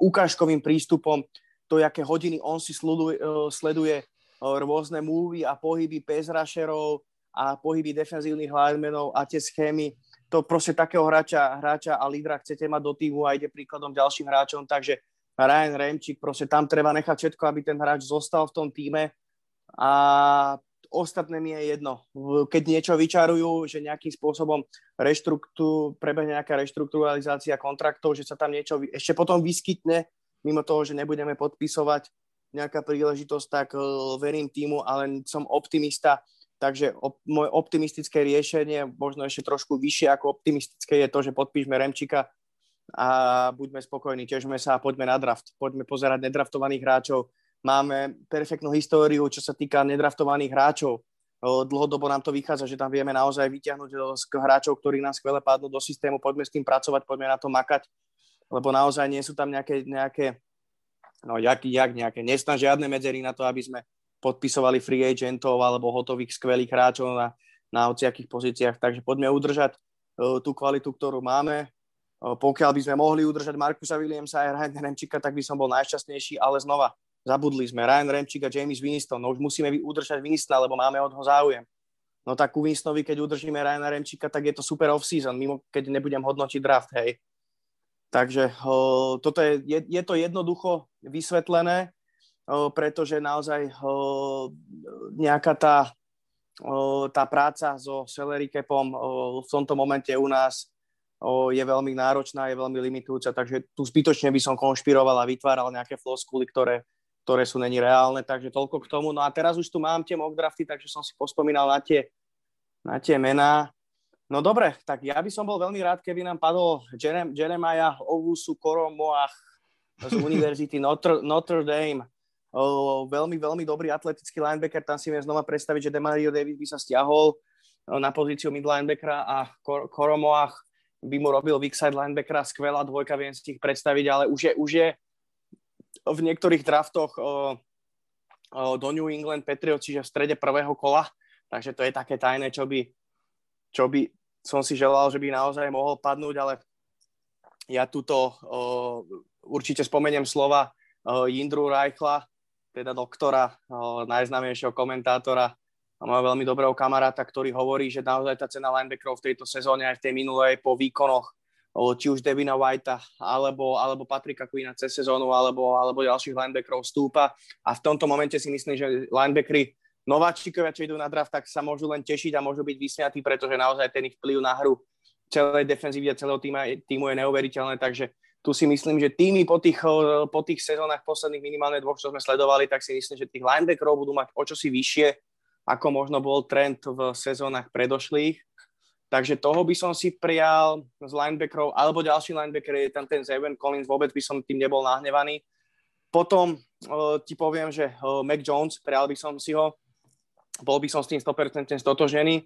ukážkovým prístupom. To, aké hodiny on si sleduje, sleduje rôzne múvy a pohyby pezrašerov a pohyby defenzívnych linemenov a tie schémy to proste takého hráča, hráča a lídra chcete mať do týmu a ide príkladom ďalším hráčom, takže Ryan Remčík, proste tam treba nechať všetko, aby ten hráč zostal v tom týme a ostatné mi je jedno. Keď niečo vyčarujú, že nejakým spôsobom reštruktú, prebehne nejaká reštrukturalizácia kontraktov, že sa tam niečo ešte potom vyskytne, mimo toho, že nebudeme podpisovať nejaká príležitosť, tak uh, verím týmu, ale som optimista, takže op, moje optimistické riešenie, možno ešte trošku vyššie ako optimistické je to, že podpíšme Remčika a buďme spokojní, tešme sa a poďme na draft. Poďme pozerať nedraftovaných hráčov. Máme perfektnú históriu, čo sa týka nedraftovaných hráčov. Dlhodobo nám to vychádza, že tam vieme naozaj vyťahnuť z hráčov, ktorí nám skvele padnú do systému, poďme s tým pracovať, poďme na to makať, lebo naozaj nie sú tam nejaké, nejaké no jak, jak nejaké, nesná žiadne medzery na to, aby sme podpisovali free agentov alebo hotových skvelých hráčov na, na hociakých pozíciách, takže poďme udržať tú kvalitu, ktorú máme. Pokiaľ by sme mohli udržať Markusa Williamsa a Ryan Remčika, tak by som bol najšťastnejší, ale znova, Zabudli sme Ryan Remčík a James Winston. No už musíme udržať Winstona, lebo máme od ho záujem. No tak u Winstonovi, keď udržíme Ryana Remčíka, tak je to super off-season, mimo keď nebudem hodnotiť draft, hej. Takže o, toto je, je, je to jednoducho vysvetlené, o, pretože naozaj o, nejaká tá, o, tá práca so salary capom o, v tomto momente u nás o, je veľmi náročná, je veľmi limitujúca, takže tu zbytočne by som konšpiroval a vytváral nejaké floskuly, ktoré, ktoré sú není reálne, takže toľko k tomu. No a teraz už tu mám tie mock drafty, takže som si pospomínal na tie, na tie mená. No dobre, tak ja by som bol veľmi rád, keby nám padol Jerem, Jeremiah Ovusu Koromoach z Univerzity Notre, Notre Dame. O, veľmi, veľmi dobrý atletický linebacker, tam si viem znova predstaviť, že Demario Davis by sa stiahol na pozíciu mid linebackera a Kor- Koromoach by mu robil weak side linebackera, skvelá dvojka, viem si ich predstaviť, ale už je, už je v niektorých draftoch do New England Patriots, čiže v strede prvého kola, takže to je také tajné, čo by, čo by som si želal, že by naozaj mohol padnúť, ale ja tuto určite spomeniem slova Jindru Reichla, teda doktora, o, najznámejšieho komentátora a môjho veľmi dobrého kamaráta, ktorý hovorí, že naozaj tá cena linebackerov v tejto sezóne aj v tej minulej po výkonoch či už Devina Whitea, alebo, alebo Patrika Queena cez sezónu, alebo, alebo ďalších linebackerov stúpa. A v tomto momente si myslím, že linebackery nováčikovia, čo idú na draft, tak sa môžu len tešiť a môžu byť vysmiatí, pretože naozaj ten ich vplyv na hru celej defenzívy a celého týma, týmu je neuveriteľné, takže tu si myslím, že týmy po tých, po tých sezónach posledných minimálne dvoch, čo sme sledovali, tak si myslím, že tých linebackerov budú mať o čosi vyššie, ako možno bol trend v sezónach predošlých. Takže toho by som si prijal z linebackerov, alebo ďalší linebacker je tam ten Zayvon Collins, vôbec by som tým nebol nahnevaný. Potom uh, ti poviem, že uh, Mac Jones, prijal by som si ho, bol by som s tým 100% stotožený.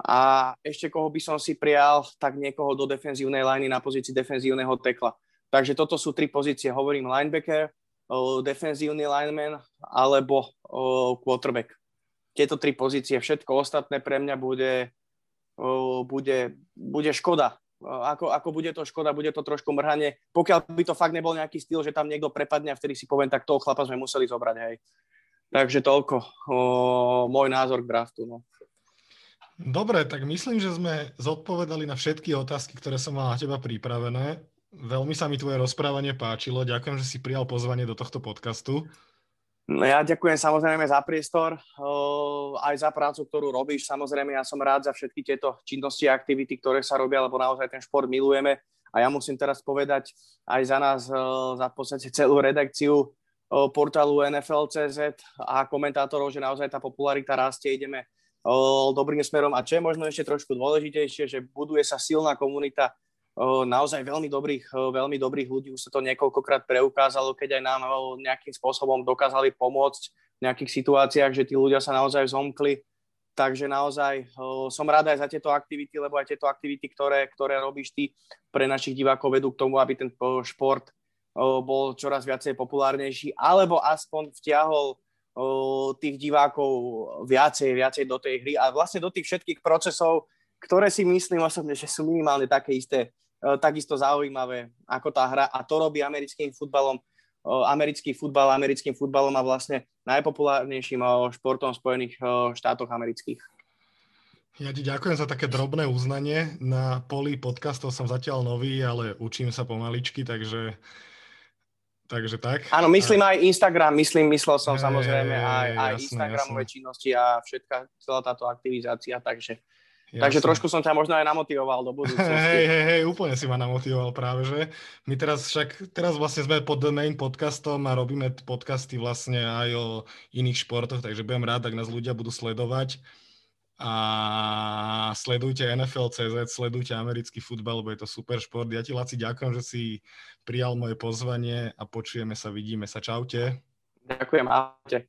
A ešte koho by som si prijal, tak niekoho do defenzívnej liney na pozícii defenzívneho tekla. Takže toto sú tri pozície, hovorím linebacker, uh, defenzívny lineman alebo uh, quarterback. Tieto tri pozície, všetko ostatné pre mňa bude bude, bude škoda. Ako, ako bude to škoda, bude to trošku mrhanie. Pokiaľ by to fakt nebol nejaký styl, že tam niekto prepadne a vtedy si poviem, tak toho chlapa sme museli zobrať, hej. Takže toľko o, môj názor k draftu. No. Dobre, tak myslím, že sme zodpovedali na všetky otázky, ktoré som mal na teba pripravené. Veľmi sa mi tvoje rozprávanie páčilo. Ďakujem, že si prijal pozvanie do tohto podcastu. No ja ďakujem samozrejme za priestor, aj za prácu, ktorú robíš. Samozrejme, ja som rád za všetky tieto činnosti a aktivity, ktoré sa robia, lebo naozaj ten šport milujeme. A ja musím teraz povedať aj za nás, za v podstate celú redakciu portálu NFL.cz a komentátorov, že naozaj tá popularita rastie, ideme dobrým smerom. A čo je možno ešte trošku dôležitejšie, že buduje sa silná komunita naozaj veľmi dobrých, veľmi dobrých ľudí. Už sa to niekoľkokrát preukázalo, keď aj nám nejakým spôsobom dokázali pomôcť v nejakých situáciách, že tí ľudia sa naozaj zomkli. Takže naozaj som rád aj za tieto aktivity, lebo aj tieto aktivity, ktoré, ktoré robíš ty pre našich divákov vedú k tomu, aby ten šport bol čoraz viacej populárnejší, alebo aspoň vtiahol tých divákov viacej, viacej do tej hry a vlastne do tých všetkých procesov, ktoré si myslím osobne, že sú minimálne také isté takisto zaujímavé ako tá hra a to robí americkým futbalom e, americký futbal americkým futbalom a vlastne najpopulárnejším e, športom v Spojených štátoch amerických. Ja ti ďakujem za také drobné uznanie. Na poli podcastov som zatiaľ nový, ale učím sa pomaličky, takže, takže tak. Áno, myslím a... aj Instagram, myslím, myslel som je, samozrejme aj, aj jasné, Instagramové jasné. činnosti a všetká celá táto aktivizácia, takže Jasne. Takže trošku som ťa možno aj namotivoval do budúcnosti. Hej, hej, hej, úplne si ma namotivoval práve, že my teraz však, teraz vlastne sme pod The Main podcastom a robíme podcasty vlastne aj o iných športoch, takže budem rád, ak nás ľudia budú sledovať a sledujte NFL.cz, sledujte americký futbal, lebo je to super šport. Ja ti, Laci, ďakujem, že si prijal moje pozvanie a počujeme sa, vidíme sa. Čaute. Ďakujem, ahojte.